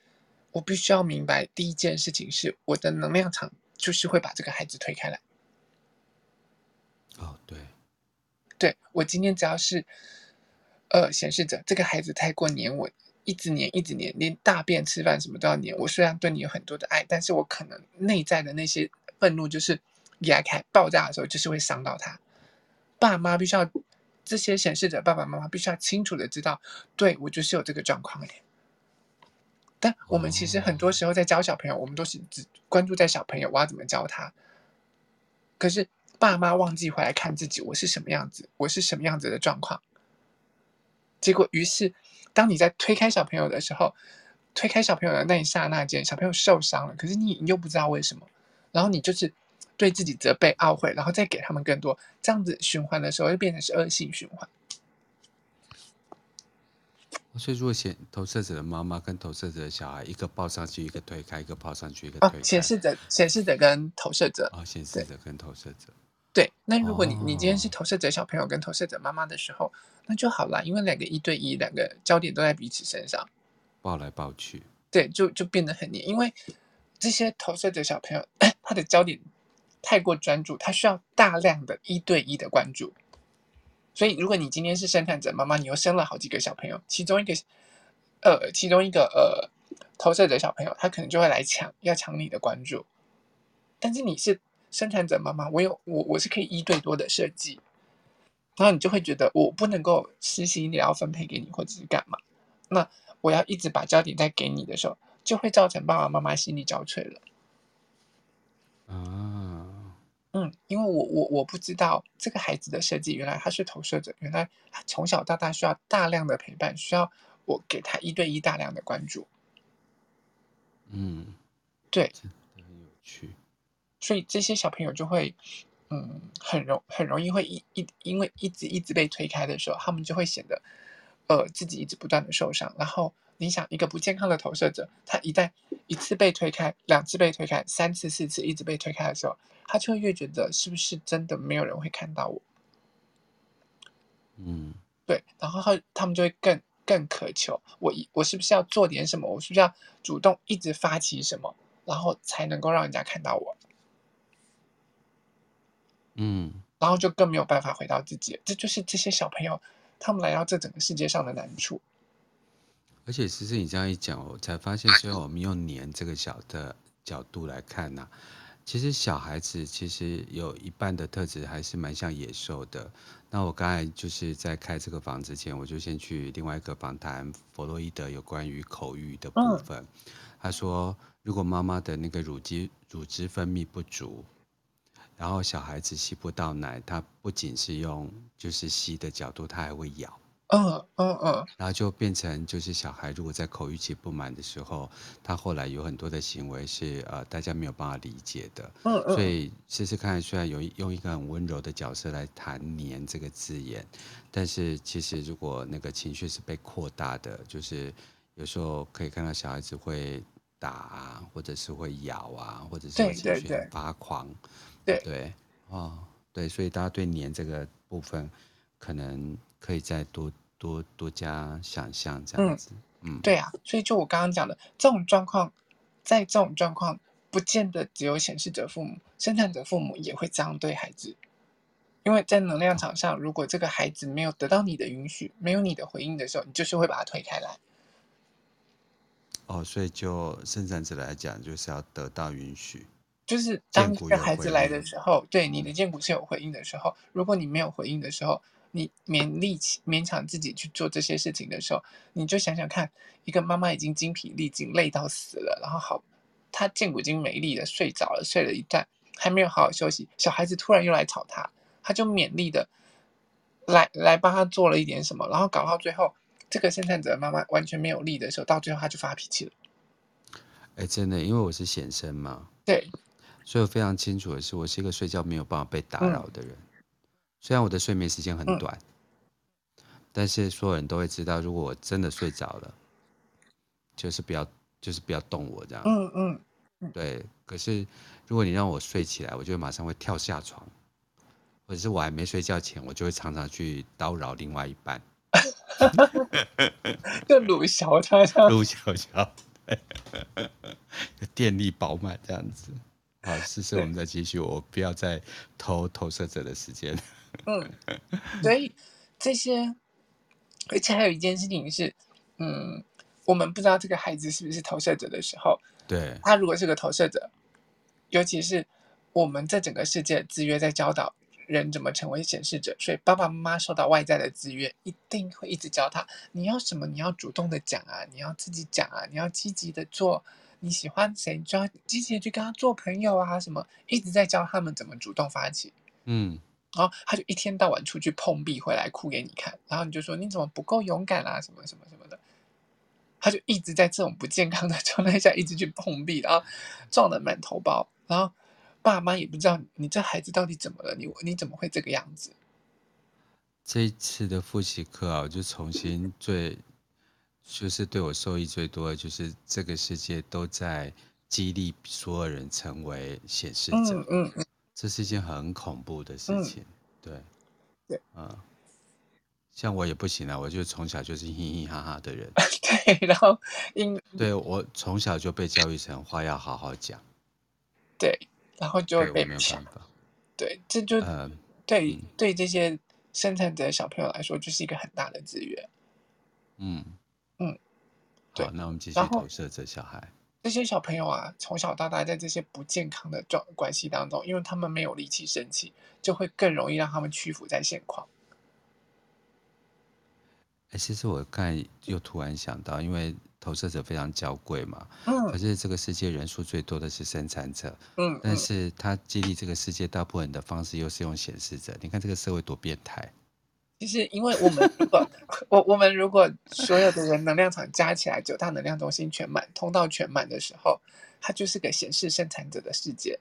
我必须要明白第一件事情是我的能量场就是会把这个孩子推开来。哦，对，对我今天只要是呃显示者，这个孩子太过黏我。一直黏，一直黏，连大便、吃饭什么都要黏。我虽然对你有很多的爱，但是我可能内在的那些愤怒就是压开爆炸的时候，就是会伤到他。爸妈必须要这些显示者，爸爸妈妈必须要清楚的知道，对我就是有这个状况耶。但我们其实很多时候在教小朋友，我们都是只关注在小朋友，我要怎么教他。可是爸妈忘记回来看自己，我是什么样子，我是什么样子的状况。结果，于是当你在推开小朋友的时候，推开小朋友的那一刹那间，小朋友受伤了，可是你你又不知道为什么，然后你就是对自己责备、懊悔，然后再给他们更多，这样子循环的时候，就变成是恶性循环。所以，如果显投射者的妈妈跟投射者的小孩，一个抱上去，一个推开，一个抱上去，一个推开。显示者、显示者跟投射者。哦，显示者跟投射者。对，那如果你你今天是投射者小朋友跟投射者妈妈的时候，那就好了，因为两个一对一，两个焦点都在彼此身上，抱来抱去。对，就就变得很黏，因为这些投射者小朋友，他的焦点太过专注，他需要大量的一对一的关注。所以，如果你今天是生产者妈妈，你又生了好几个小朋友，其中一个，呃，其中一个呃投射者小朋友，他可能就会来抢，要抢你的关注。但是你是生产者妈妈，我有我我是可以一对多的设计，然后你就会觉得我不能够实行你要分配给你或者是干嘛，那我要一直把焦点在给你的时候，就会造成爸爸妈妈心力交瘁了。啊。嗯，因为我我我不知道这个孩子的设计，原来他是投射者，原来他从小到大需要大量的陪伴，需要我给他一对一大量的关注。嗯，对，真的很有趣。所以这些小朋友就会，嗯，很容很容易会一一因为一直一直被推开的时候，他们就会显得，呃，自己一直不断的受伤，然后。你想一个不健康的投射者，他一旦一次被推开，两次被推开，三次、四次一直被推开的时候，他就会越觉得是不是真的没有人会看到我？嗯，对，然后他他们就会更更渴求我，我是不是要做点什么？我是不是要主动一直发起什么，然后才能够让人家看到我？嗯，然后就更没有办法回到自己，这就是这些小朋友他们来到这整个世界上的难处。而且，其实你这样一讲，我才发现，虽然我们用年这个小的角度来看呢、啊，其实小孩子其实有一半的特质还是蛮像野兽的。那我刚才就是在开这个房之前，我就先去另外一个访谈弗洛伊德有关于口欲的部分。他说，如果妈妈的那个乳汁乳汁分泌不足，然后小孩子吸不到奶，他不仅是用就是吸的角度，他还会咬。嗯嗯嗯，然后就变成就是小孩如果在口欲期不满的时候，他后来有很多的行为是呃大家没有办法理解的。嗯嗯，所以试试看，虽然有用一个很温柔的角色来谈“黏”这个字眼，但是其实如果那个情绪是被扩大的，就是有时候可以看到小孩子会打啊，或者是会咬啊，或者是情绪很发狂。对对哦，对，所以大家对“年”这个部分可能。可以再多多多加想象这样子，嗯，嗯，对啊，所以就我刚刚讲的这种状况，在这种状况，不见得只有显示者父母，生产者父母也会这样对孩子，因为在能量场上，如果这个孩子没有得到你的允许，没有你的回应的时候，你就是会把他推开来。哦，所以就生产者来讲，就是要得到允许，就是当一个孩子来的时候，对你的荐骨是有回应的时候，如果你没有回应的时候。你勉力勉强自己去做这些事情的时候，你就想想看，一个妈妈已经精疲力尽、累到死了，然后好，她荐骨已经没力了，睡着了，睡了一段，还没有好好休息，小孩子突然又来吵她，她就勉力的来来帮她做了一点什么，然后搞到最后，这个生产者妈妈完全没有力的时候，到最后她就发脾气了。哎，真的，因为我是显生嘛，对，所以我非常清楚的是，我是一个睡觉没有办法被打扰的人。嗯虽然我的睡眠时间很短，嗯，但是所有人都会知道，如果我真的睡着了，就是不要，就是不要动我这样。嗯嗯，嗯，对。可是如果你让我睡起来，我就马上会跳下床，或者是我还没睡觉前，我就会常常去叨扰另外一半。就鲁小他，鲁小小，电力饱满这样子。好，试试我们再继续，我不要再偷投射者的时间。嗯，所以这些，而且还有一件事情是，嗯，我们不知道这个孩子是不是投射者的时候，对，他如果是个投射者，尤其是我们在整个世界制约在教导人怎么成为显示者，所以爸爸妈妈受到外在的制约，一定会一直教他，你要什么，你要主动的讲啊，你要自己讲啊，你要积极的做，你喜欢谁，你就要积极的去跟他做朋友啊，什么一直在教他们怎么主动发起。嗯，然后他就一天到晚出去碰壁回来哭给你看，然后你就说你怎么不够勇敢啊，什么什么什么的。他就一直在这种不健康的状态下一直去碰壁，然后撞得满头包，然后爸妈也不知道你这孩子到底怎么了，你你怎么会这个样子？这一次的复习课啊，我就重新最就是对我受益最多的就是这个世界都在激励所有人成为显示者，嗯嗯，嗯，这是一件很恐怖的事情，嗯、对，对，嗯。像我也不行啊，我就从小就是嘻嘻哈哈的人。对，然后因对我从小就被教育成话要好好讲。对，然后就会被没有办法。对，这就、呃、对、嗯、对这些生产者小朋友来说，就是一个很大的资源。嗯嗯，好，那我们继续投射这小孩。这些小朋友啊，从小到大在这些不健康的状关系当中，因为他们没有力气生气，就会更容易让他们屈服在现况。哎其实我刚才又突然想到，因为投射者非常娇贵嘛，嗯，可是这个世界人数最多的是生产者，嗯，但是他激励这个世界大部分的方式又是用显示者，你看这个社会多变态。其实，因为我们如果我我们如果所有的人能量场加起来九大能量中心全满，通道全满的时候，它就是个显示生产者的世界。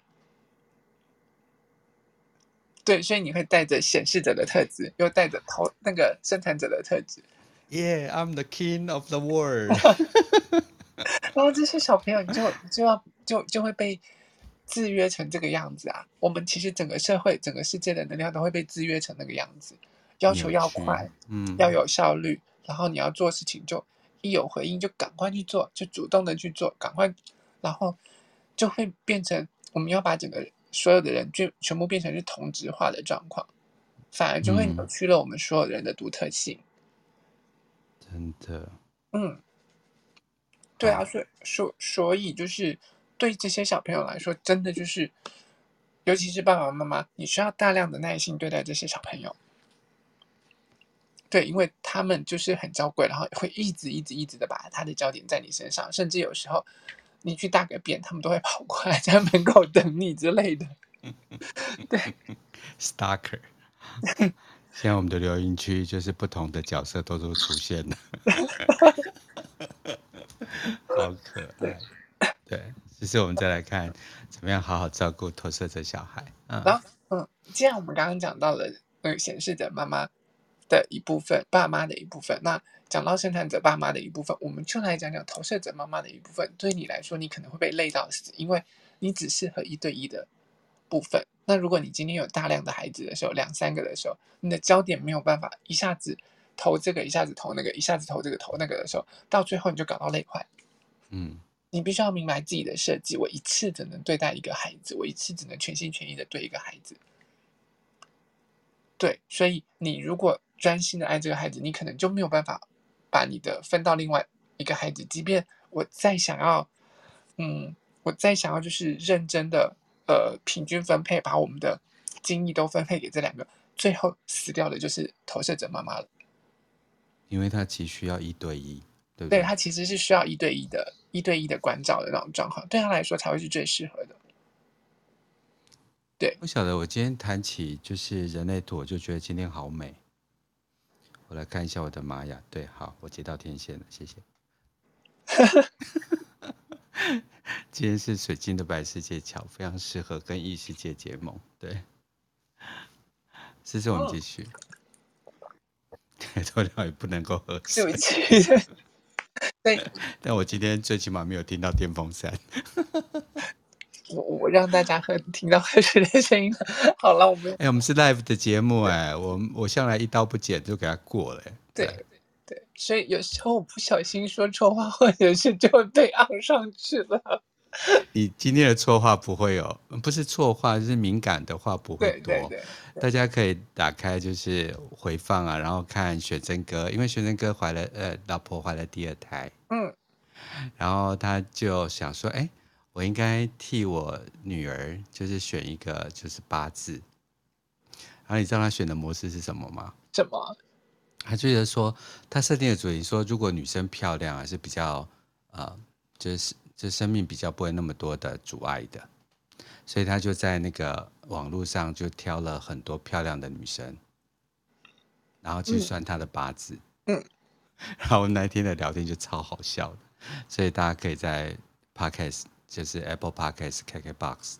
对，所以你会带着显示者的特质，又带着头那个生产者的特质。Yeah, I'm the king of the world。然后这些小朋友就就要就就会被制约成这个样子啊！我们其实整个社会、整个世界的能量都会被制约成那个样子，要求要快，嗯，要有效率，然后你要做事情就一有回应就赶快去做，就主动的去做，赶快，然后就会变成我们要把整个。所有的人就全部变成是同质化的状况，反而就会扭曲了我们所有人的独特性。真的，嗯，对啊，所以所所以就是对这些小朋友来说，真的就是，尤其是爸爸妈妈，你需要大量的耐心对待这些小朋友。对，因为他们就是很娇贵，然后会一直一直一直的把他的焦点在你身上，甚至有时候。你去大个便，他们都会跑过来 在门口等你之类的。对，Stalker。现在我们的留言区就是不同的角色都都出现了，好可爱。对，其实我们再来看怎么样好好照顾投射者小孩。嗯，然后嗯，既然我们刚刚讲到了那个显示者妈妈的一部分，爸妈的一部分，那。讲到生产者爸妈的一部分，我们就来讲讲投射者妈妈的一部分。对你来说，你可能会被累到死，因为你只适合一对一的部分。那如果你今天有大量的孩子的时候，两三个的时候，你的焦点没有办法一下子投这个，一下子投那个，一下子投这个投那个的时候，到最后你就搞到累坏。嗯，你必须要明白自己的设计。我一次只能对待一个孩子，我一次只能全心全意的对一个孩子。对，所以你如果专心的爱这个孩子，你可能就没有办法。把你的分到另外一个孩子，即便我再想要，嗯，我再想要就是认真的，呃，平均分配，把我们的精力都分配给这两个，最后死掉的就是投射者妈妈了，因为他急需要一对一，对不对？对，他其实是需要一对一的，一对一的关照的那种状况，对他来说才会是最适合的。对，不晓得，我今天谈起就是人类图，我就觉得今天好美。我来看一下我的玛雅，对，好，我接到天线了，谢谢。今天是水晶的白世界桥，非常适合跟异世界结盟。对，思思我们继续。脱掉也不能够喝水。对，但我今天最起码没有听到电风扇。我我让大家喝听到喝水的声音。好了，我们哎、欸，我们是 live 的节目哎、欸，我我向来一刀不剪就给他过了、欸。对对对，所以有时候我不小心说错话，或者是就会被按上去了。你今天的错话不会有，不是错话，就是敏感的话不会多。对对对对，大家可以打开就是回放啊，然后看雪真哥，因为雪真哥怀了呃老婆怀了第二胎，嗯，然后他就想说，哎。我应该替我女儿，就是选一个就是八字，然后你知道她选的模式是什么吗？什么？他觉得说，她设定的主题说，如果女生漂亮还是比较呃，就是就生命比较不会那么多的阻碍的，所以她就在那个网络上就挑了很多漂亮的女生，然后去算她的八字。嗯，嗯 然后那天的聊天就超好笑的，所以大家可以在 Podcast，就是 Apple Podcast、KKBox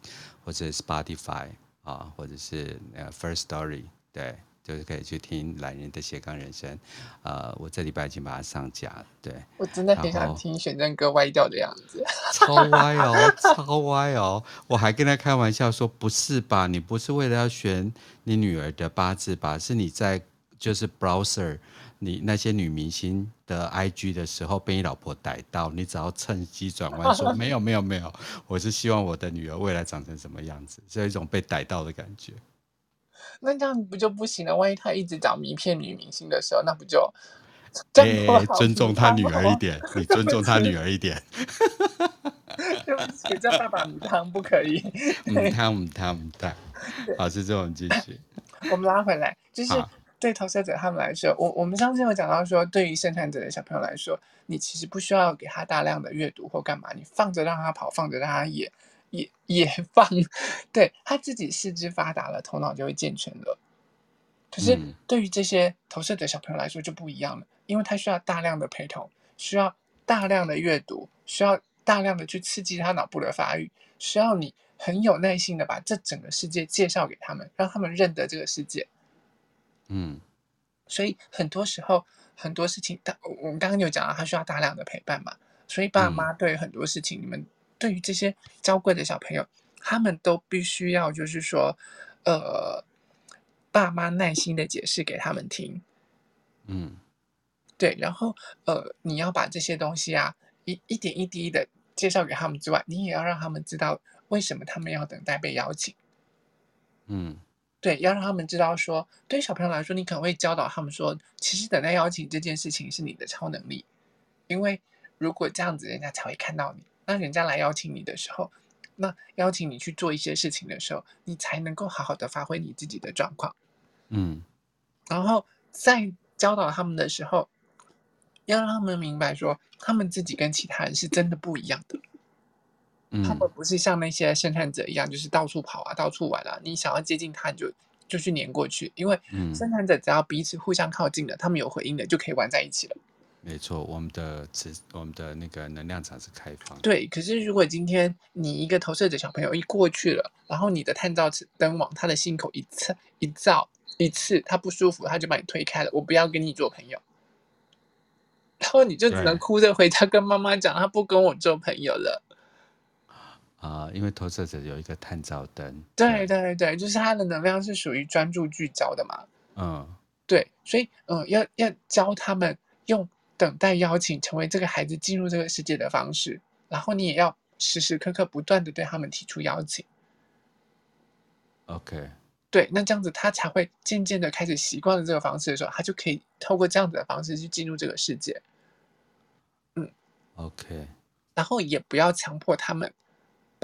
或者 Spotify 啊，或者是呃 First Story，对。就是可以去听懒人的斜杠人生，呃，我这礼拜已经把它上架了。对，我真的很想听选正哥歪掉的样子，超歪哦，超歪哦！我还跟他开玩笑说，不是吧？你不是为了要选你女儿的八字吧？是你在就是 browser 你那些女明星的 IG 的时候被你老婆逮到，你只要趁机转弯 说没有没有没有，我是希望我的女儿未来长成什么样子，是一种被逮到的感觉。那这样不就不行了？万一他一直找名片女明星的时候，那不就？哎、欸，尊重他女儿一点，你尊重他女儿一点。对不起，叫爸爸母汤不可以。母汤母汤母汤。好，是这种继续。我们拉回来，就是对投射者他们来说，我我们上次有讲到说，对于生产者的小朋友来说，你其实不需要给他大量的阅读或干嘛，你放着让他跑，放着让他野。也也放，对，他自己四肢发达了，头脑就会健全了。可是对于这些投射者小朋友来说就不一样了，因为他需要大量的陪同，需要大量的阅读，需要大量的去刺激他脑部的发育，需要你很有耐心的把这整个世界介绍给他们，让他们认得这个世界。嗯，所以很多时候很多事情，我们刚刚有讲到，他需要大量的陪伴嘛，所以爸妈对于很多事情，你们。对于这些娇贵的小朋友，他们都必须要，就是说，呃，爸妈耐心的解释给他们听，嗯，对，然后呃，你要把这些东西啊，一一点一滴的介绍给他们之外，你也要让他们知道为什么他们要等待被邀请，嗯，对，要让他们知道说，对于小朋友来说，你可能会教导他们说，其实等待邀请这件事情是你的超能力，因为如果这样子，人家才会看到你。那人家来邀请你的时候，那邀请你去做一些事情的时候，你才能够好好的发挥你自己的状况。嗯，然后在教导他们的时候，要让他们明白说，他们自己跟其他人是真的不一样的。嗯，他们不是像那些生产者一样，就是到处跑啊，到处玩啊。你想要接近他，你就就去黏过去，因为生产者只要彼此互相靠近了，他们有回应的，就可以玩在一起了。没错，我们的磁，我们的那个能量场是开放。对，可是如果今天你一个投射者小朋友一过去了，然后你的探照灯往他的心口一刺一照一次，他不舒服，他就把你推开了，我不要跟你做朋友。然后你就只能哭着回家跟妈妈讲，他不跟我做朋友了。啊、呃，因为投射者有一个探照灯。对对对，就是他的能量是属于专注聚焦的嘛。嗯，对，所以嗯、呃，要要教他们用。等待邀请，成为这个孩子进入这个世界的方式，然后你也要时时刻刻不断的对他们提出邀请。OK，对，那这样子他才会渐渐的开始习惯了这个方式的时候，他就可以透过这样子的方式去进入这个世界。嗯，OK，然后也不要强迫他们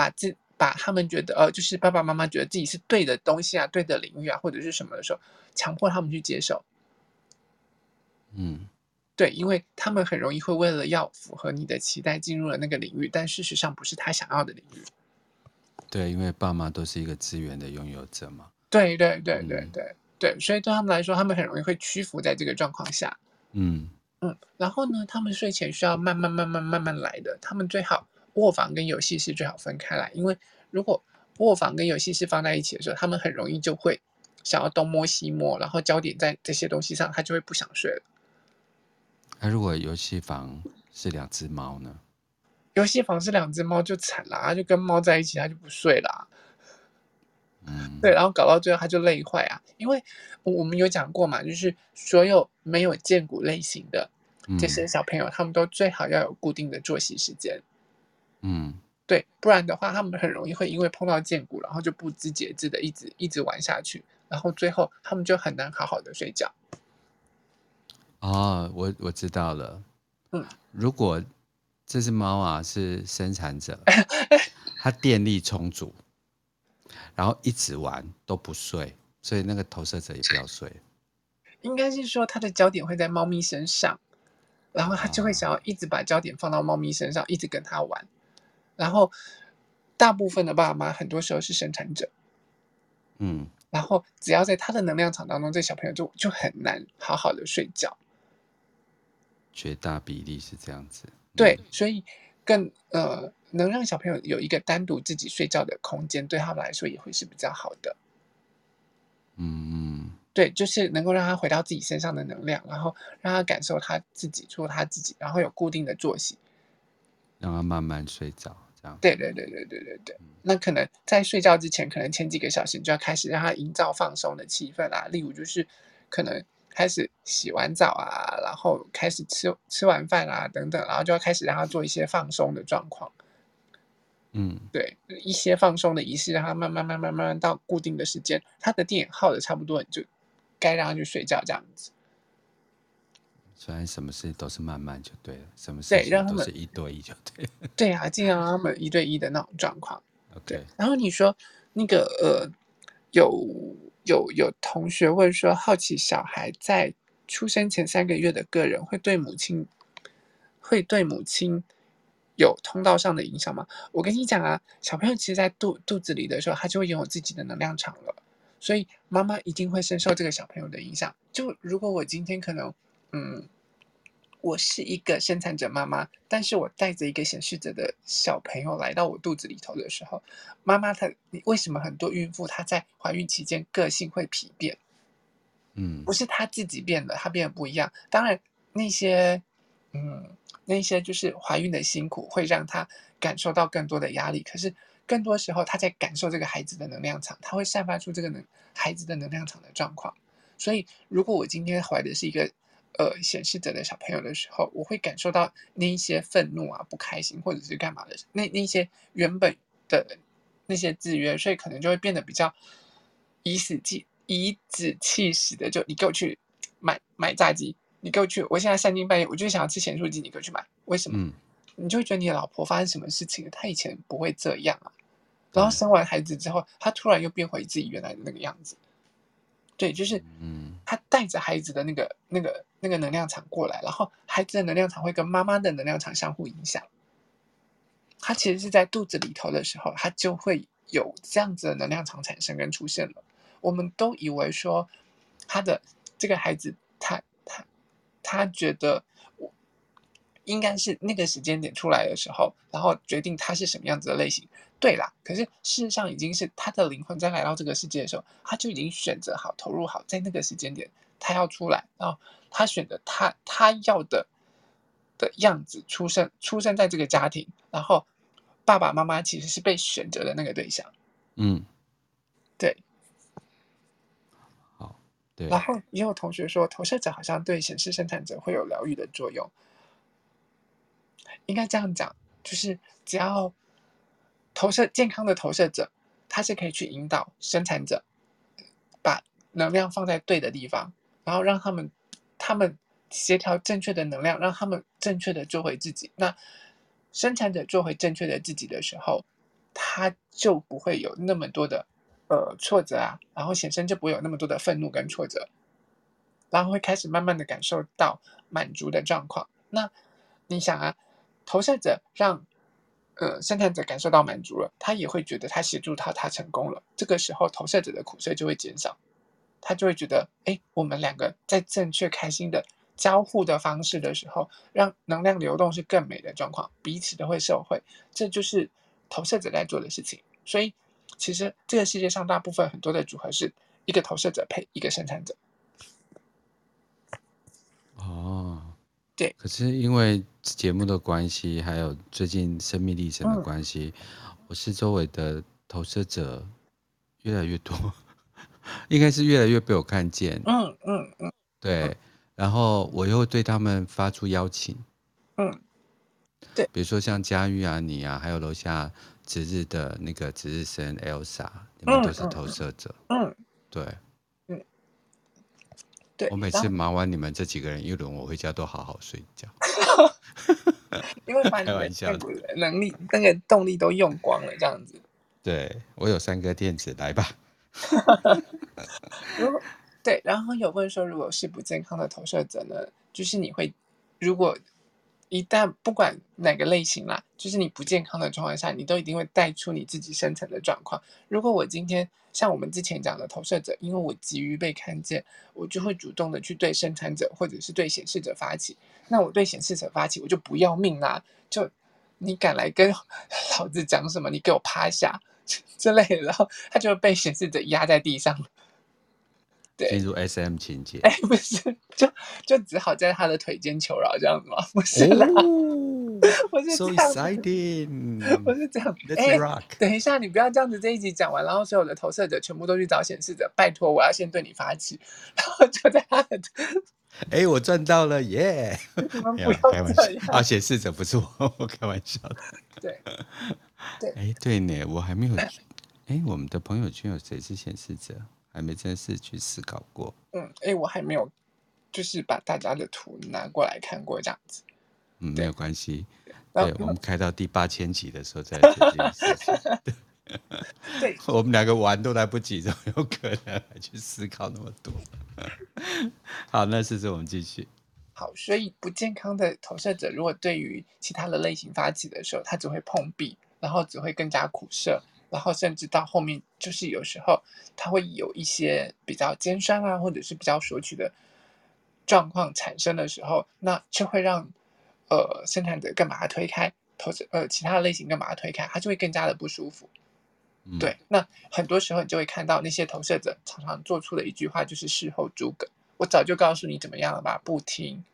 把自把他们觉得呃，就是爸爸妈妈觉得自己是对的东西啊，对的领域啊，或者是什么的时候，强迫他们去接受。嗯。对，因为他们很容易会为了要符合你的期待进入了那个领域，但事实上不是他想要的领域。对，因为爸妈都是一个资源的拥有者嘛。对对对对对、嗯、对，所以对他们来说，他们很容易会屈服在这个状况下。嗯嗯，然后呢，他们睡前需要慢慢慢慢慢慢来的，他们最好卧房跟游戏室最好分开来，因为如果卧房跟游戏室放在一起的时候，他们很容易就会想要东摸西摸，然后焦点在这些东西上，他就会不想睡了。那、啊、如果游戏房是两只猫呢？游戏房是两只猫就惨了，它就跟猫在一起，它就不睡了。嗯，对，然后搞到最后它就累坏啊。因为我们有讲过嘛，就是所有没有荐骨类型的这些小朋友，嗯、他们都最好要有固定的作息时间。嗯，对，不然的话，他们很容易会因为碰到荐骨，然后就不知节制的一直一直玩下去，然后最后他们就很难好好的睡觉。哦，我我知道了。嗯，如果这只猫啊是生产者，它电力充足，然后一直玩都不睡，所以那个投射者也不要睡。应该是说它的焦点会在猫咪身上，然后它就会想要一直把焦点放到猫咪身上，一直跟它玩。然后大部分的爸妈很多时候是生产者，嗯，然后只要在他的能量场当中，这小朋友就就很难好好的睡觉。绝大比例是这样子。对，所以更呃，能让小朋友有一个单独自己睡觉的空间，对他们来说也会是比较好的。嗯嗯，对，就是能够让他回到自己身上的能量，然后让他感受他自己做他自己，然后有固定的作息，让他慢慢睡着，这样。对对对对对对对。那可能在睡觉之前，可能前几个小时你就要开始让他营造放松的气氛啊，例如就是可能。开始洗完澡啊，然后开始吃吃完饭啊，等等，然后就要开始让他做一些放松的状况。嗯，对，一些放松的仪式，让他慢慢慢慢慢慢到固定的时间，他的电耗的差不多，你就该让他去睡觉这样子。虽然什么事都是慢慢就对了，什么事情都是一对一就对了。对啊，尽量让他们一对一的那种状况。OK，然后你说那个呃有。有有同学问说，好奇小孩在出生前三个月的个人会对母亲会对母亲有通道上的影响吗？我跟你讲啊，小朋友其实，在肚肚子里的时候，他就会拥有自己的能量场了，所以妈妈一定会深受这个小朋友的影响。就如果我今天可能，嗯。我是一个生产者妈妈，但是我带着一个显示者的小朋友来到我肚子里头的时候，妈妈她，为什么很多孕妇她在怀孕期间个性会疲变？嗯，不是她自己变了，她变得不一样。当然，那些，嗯，那些就是怀孕的辛苦会让她感受到更多的压力。可是更多时候，她在感受这个孩子的能量场，她会散发出这个能孩子的能量场的状况。所以，如果我今天怀的是一个。呃，显示者的小朋友的时候，我会感受到那一些愤怒啊、不开心，或者是干嘛的，那那些原本的那些制约，所以可能就会变得比较以死气以子气死的，就你给我去买买炸鸡，你给我去，我现在三更半夜，我就想要吃咸酥鸡，你给我去买，为什么？嗯，你就会觉得你的老婆发生什么事情了？她以前不会这样啊，然后生完孩子之后，她突然又变回自己原来的那个样子。对，就是，嗯，他带着孩子的那个、那个、那个能量场过来，然后孩子的能量场会跟妈妈的能量场相互影响。他其实是在肚子里头的时候，他就会有这样子的能量场产生跟出现了。我们都以为说，他的这个孩子，他他他觉得我应该是那个时间点出来的时候，然后决定他是什么样子的类型。对啦，可是事实上已经是他的灵魂在来到这个世界的时候，他就已经选择好投入好，在那个时间点他要出来，然后他选择他他要的的样子出生，出生在这个家庭，然后爸爸妈妈其实是被选择的那个对象。嗯，对。好，对。然后也有同学说，投射者好像对显示生产者会有疗愈的作用，应该这样讲，就是只要。投射健康的投射者，他是可以去引导生产者，把能量放在对的地方，然后让他们他们协调正确的能量，让他们正确的做回自己。那生产者做回正确的自己的时候，他就不会有那么多的呃挫折啊，然后显生就不会有那么多的愤怒跟挫折，然后会开始慢慢的感受到满足的状况。那你想啊，投射者让。呃，生产者感受到满足了，他也会觉得他协助他，他成功了。这个时候，投射者的苦涩就会减少，他就会觉得，哎，我们两个在正确、开心的交互的方式的时候，让能量流动是更美的状况，彼此都会受惠。这就是投射者在做的事情。所以，其实这个世界上大部分很多的组合是一个投射者配一个生产者。哦。对，可是因为节目的关系，还有最近生命历程的关系，嗯、我是周围的投射者越来越多，应该是越来越被我看见。嗯嗯嗯，对，然后我又对他们发出邀请。嗯，对，比如说像佳玉啊、你啊，还有楼下值日的那个值日生 Elsa，你们都是投射者。嗯，嗯对。对我每次忙完你们这几个人一轮，我回家都好好睡觉。因为把你的能力、那个动力都用光了，这样子。对，我有三个电子，来吧。如果对，然后有问说，如果是不健康的投射者呢？就是你会，如果一旦不管哪个类型啦，就是你不健康的状况下，你都一定会带出你自己深层的状况。如果我今天像我们之前讲的投射者，因为我急于被看见，我就会主动的去对生产者或者是对显示者发起。那我对显示者发起，我就不要命啦！就你敢来跟老子讲什么？你给我趴下 之类的，然后他就会被显示者压在地上。进入 SM 情节，哎，不是，就就只好在他的腿间求饶这样子吗？不是啦，我是这样 so exciting，我是这样。哎、欸，等一下，你不要这样子，这一集讲完，然后所有的投射者全部都去找显示者，拜托，我要先对你发起，然后就在他的，哎、欸，我赚到了，耶、你们不要开玩笑啊，显示者不是我，我开玩笑的。对，对，哎、欸，对呢，我还没有，哎、欸，我们的朋友圈有谁是显示者？还没正式去思考过。嗯，哎、欸，我还没有，就是把大家的图拿过来看过这样子。嗯，没有关系。对，我们开到第八千集的时候再这件事情。对，我们两个玩都来不及，怎么有可能还去思考那么多？好，那试试我们继续。好，所以不健康的投射者，如果对于其他的类型发起的时候，他只会碰壁，然后只会更加苦涩。然后甚至到后面，就是有时候它会有一些比较尖酸啊，或者是比较索取的状况产生的时候，那就会让呃生产者更把它推开，投资呃其他的类型更把它推开，它就会更加的不舒服。嗯、对，那很多时候你就会看到那些投射者常常做出的一句话就是事后诸葛，我早就告诉你怎么样了吧，不听，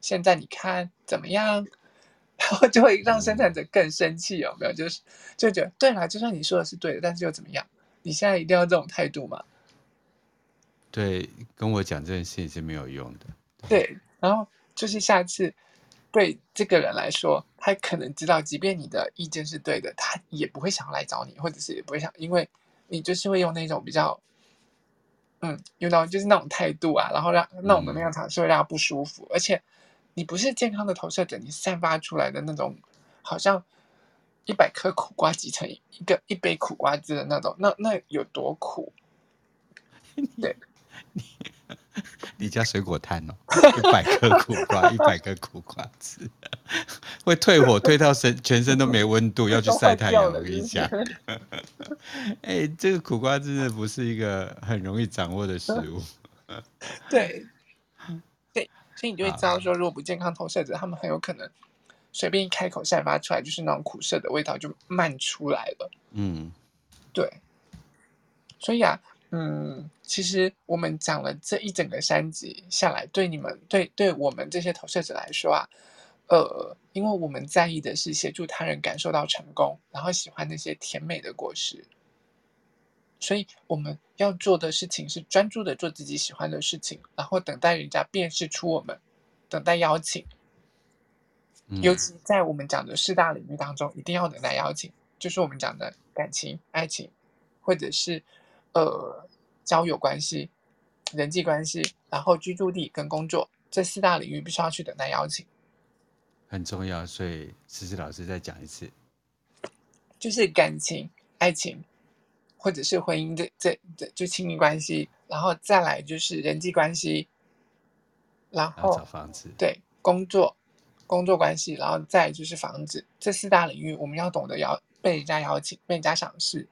现在你看怎么样？然后 就会让生产者更生气，有没有？就是就觉得对啦，就算你说的是对的，但是又怎么样？你现在一定要这种态度吗？对，跟我讲这件事情是没有用的。对，然后就是下次对这个人来说，他可能知道，即便你的意见是对的，他也不会想要来找你，或者是也不会想，因为你就是会用那种比较，嗯，用到就是那种态度啊，然后让那种能量场是会让他不舒服，嗯、而且。你不是健康的投射者，你散发出来的那种，好像一百颗苦瓜挤成一个一杯苦瓜汁的那种，那那有多苦？对，你 你家水果摊哦，一百颗苦瓜，一百颗苦瓜汁，会退火，退到身全身都没温度，要去晒太阳。我跟你讲，哎，这个苦瓜真的不是一个很容易掌握的食物。对。所以你就会知道，说如果不健康投射者，他们很有可能随便一开口散发出来就是那种苦涩的味道就漫出来了。嗯，对。所以啊，嗯，其实我们讲了这一整个三集下来，对你们，对对我们这些投射者来说啊，呃，因为我们在意的是协助他人感受到成功，然后喜欢那些甜美的果实。所以我们要做的事情是专注的做自己喜欢的事情，然后等待人家辨识出我们，等待邀请。尤其在我们讲的四大领域当中，一定要等待邀请，就是我们讲的感情、爱情，或者是呃交友关系、人际关系，然后居住地跟工作这四大领域，必须要去等待邀请，很重要。所以思思老师再讲一次，就是感情、爱情。或者是婚姻这这这就亲密关系，然后再来就是人际关系，然后找房子，对，工作工作关系，然后再就是房子，这四大领域我们要懂得邀被人家邀请，被人家赏识。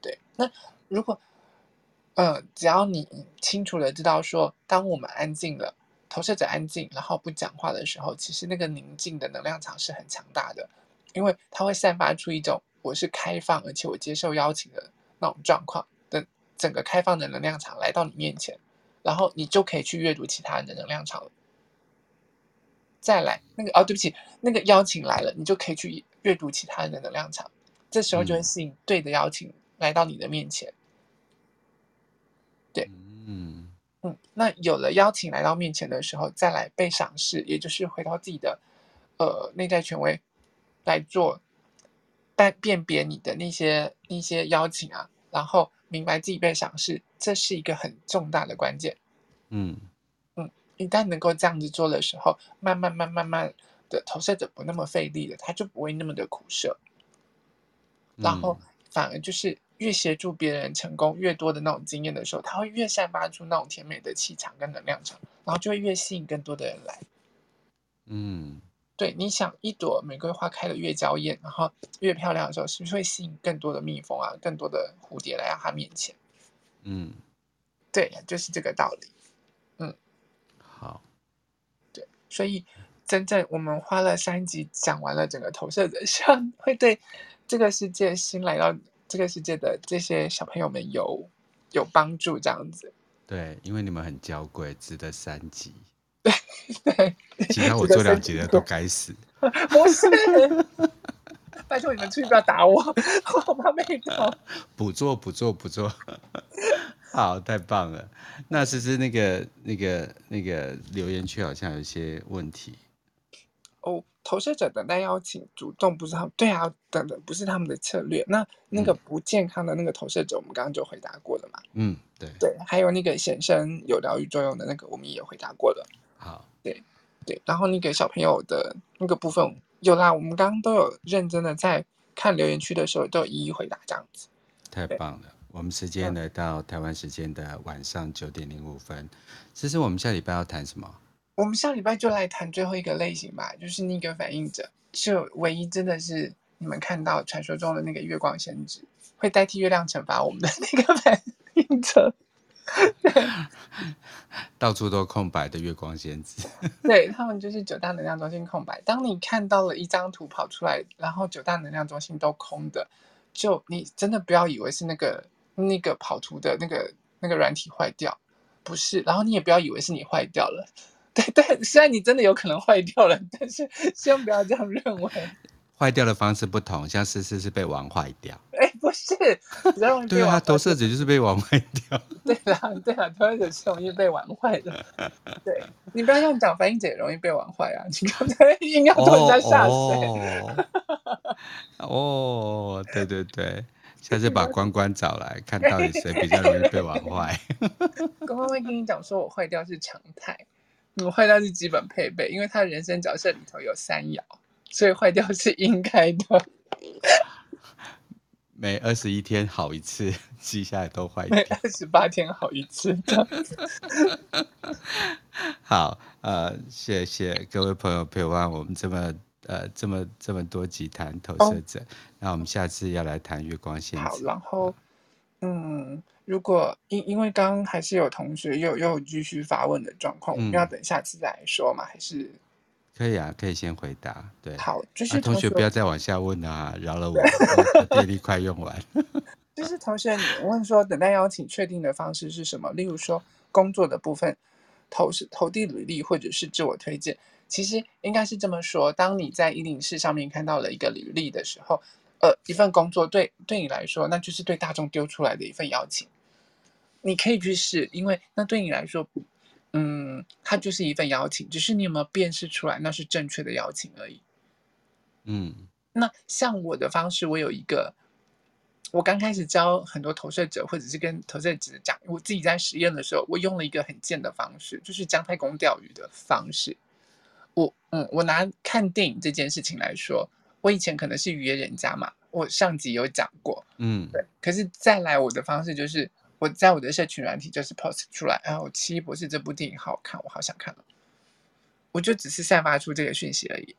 对，那如果呃只要你清楚的知道说，当我们安静了，投射者安静，然后不讲话的时候，其实那个宁静的能量场是很强大的，因为它会散发出一种我是开放，而且我接受邀请的。那种状况的整个开放的能量场来到你面前，然后你就可以去阅读其他人的能量场了。再来那个哦，对不起，那个邀请来了，你就可以去阅读其他人的能量场。这时候就会吸引对的邀请来到你的面前。对，嗯嗯，那有了邀请来到面前的时候，再来被赏识，也就是回到自己的呃内在权威来做。在辨别你的那些那些邀请啊，然后明白自己被赏识，这是一个很重大的关键。嗯嗯，一旦能够这样子做的时候，慢慢慢慢慢的投射者不那么费力了，他就不会那么的苦涩。然后反而就是越协助别人成功越多的那种经验的时候，他会越散发出那种甜美的气场跟能量场，然后就会越吸引更多的人来。嗯。对，你想一朵玫瑰花开得越娇艳，然后越漂亮的时候，是不是会吸引更多的蜜蜂啊，更多的蝴蝶来到它面前？嗯，对，就是这个道理。嗯，好，对，所以真正我们花了三集讲完了整个投射者，希望会对这个世界新来到这个世界的这些小朋友们有有帮助，这样子。对，因为你们很娇贵，值得三集。对对，其他我做两集的都该死。不是，拜托你们出去不要打我，我怕被打。不做不做不做，好，太棒了。那其实那个那个那个留言区好像有一些问题。哦，投射者等待邀请，主动不是他们，对啊，等等不是他们的策略。那那个不健康的那个投射者，我们刚刚就回答过了嘛？嗯，对对，还有那个显身有疗愈作用的那个，我们也回答过了。好，对对，然后那个小朋友的那个部分有啦，我们刚刚都有认真的在看留言区的时候都有一一回答，这样子。太棒了，我们时间来到台湾时间的晚上九点零五分。其实我们下礼拜要谈什么？我们下礼拜就来谈最后一个类型吧，就是那个反应者，就唯一真的是你们看到传说中的那个月光仙子，会代替月亮惩罚我们的那个反应者。到处都空白的月光仙子，对，他们就是九大能量中心空白。当你看到了一张图跑出来，然后九大能量中心都空的，就你真的不要以为是那个那个跑图的那个那个软体坏掉，不是。然后你也不要以为是你坏掉了，对 对，虽然你真的有可能坏掉了，但是先不要这样认为。坏掉的方式不同，像思思是被玩坏掉。哎、欸，不是，比较容易被玩。对啊，投射者就是被玩坏掉。对啦，对啦，投射者是容易被玩坏的。对，你不要用讲反应者也容易被玩坏啊！你刚才 硬要拖人家下水。哦，哦，哦，对对对，下次把关关找来看到底谁比较容易被玩坏。关关会跟你讲说，我坏掉是常态，我坏掉是基本配备，因为他的人生角色里头有三爻。所以坏掉是应该的，每二十一天好一次，记下来都坏掉。每二十八天好一次的。好，呃，谢谢各位朋友陪伴我们这么呃这么这么多集谈投射者，那、哦、我们下次要来谈月光仙子。好，然后嗯，如果因因为刚刚还是有同学又又继续发问的状况，嗯、我们要等下次再来说嘛，还是？可以啊，可以先回答。对，好，就是、啊、同学不要再往下问啊，饶了我，我电力快用完。就是同学，你问说等待邀请确定的方式是什么？例如说工作的部分，投是投递履历或者是自我推荐。其实应该是这么说：当你在104上面看到了一个履历的时候，呃，一份工作对对你来说，那就是对大众丢出来的一份邀请。你可以去试，因为那对你来说。嗯，它就是一份邀请，只是你有没有辨识出来那是正确的邀请而已。嗯，那像我的方式，我有一个，我刚开始教很多投射者，或者是跟投射者讲，我自己在实验的时候，我用了一个很贱的方式，就是姜太公钓鱼的方式。我嗯，我拿看电影这件事情来说，我以前可能是约人家嘛，我上集有讲过，嗯，对。可是再来我的方式就是。我在我的社群软体就是 post 出来，然后《奇异博士》这部电影好好看，我好想看了。我就只是散发出这个讯息而已。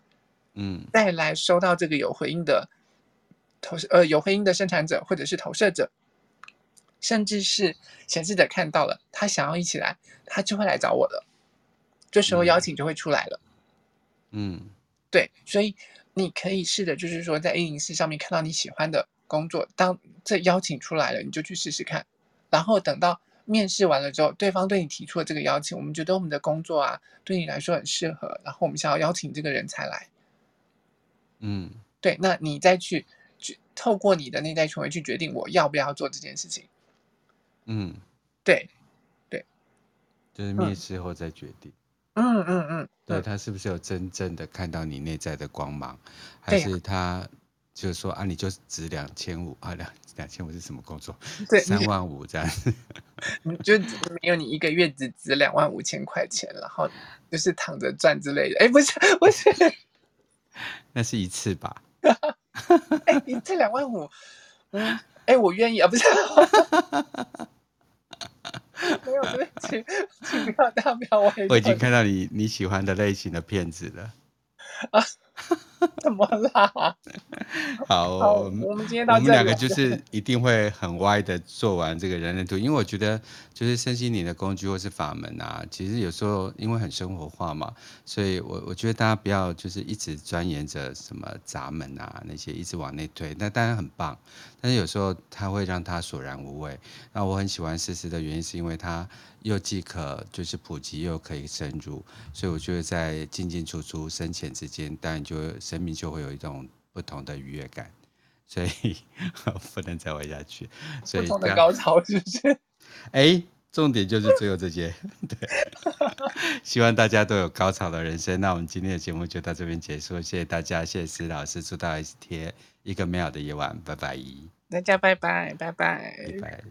嗯，再来收到这个有回应的投射，呃，有回应的生产者或者是投射者，甚至是显示者看到了，他想要一起来，他就会来找我了。这时候邀请就会出来了。嗯，对，所以你可以试着，就是说在104上面看到你喜欢的工作，当这邀请出来了，你就去试试看。然后等到面试完了之后，对方对你提出了这个邀请，我们觉得我们的工作啊，对你来说很适合，然后我们想要邀请这个人才来。嗯，对，那你再去去透过你的内在权威去决定我要不要做这件事情。嗯，对，对，就是面试后再决定。嗯嗯嗯，对，他是不是有真正的看到你内在的光芒，还是他？就是说啊，你就值两千五啊，两两千五是什么工作？对，三万五这样子。你就没有你一个月只值两万五千块钱，然后就是躺着赚之类的。哎，不是不是，那是一次吧？哎，你这两万五，嗯，哎，我愿意啊，不是。没有对不起，请不要大不要我。我已经看到你你喜欢的类型的片子了。啊，怎么啦？好，好，我们今天到这里，我们两个就是一定会很歪的做完这个人类图，因为我觉得就是身心灵的工具或是法门啊，其实有时候因为很生活化嘛，所以我我觉得大家不要就是一直钻研着什么闸门啊那些一直往内推，那当然很棒，但是有时候它会让它索然无味。那我很喜欢思思的原因是因为它又既可就是普及又可以深入，所以我觉得在进进出出深浅之间，当然就生命就会有一种。不同的愉悦感，所以 不能再玩下去。所以不同的高潮是不是？哎，重点就是最后这些。对，希望大家都有高潮的人生。那我们今天的节目就到这边结束，谢谢大家，谢谢石老师，祝大家一天一个美好的夜晚，拜拜。大家拜拜，拜拜，拜拜。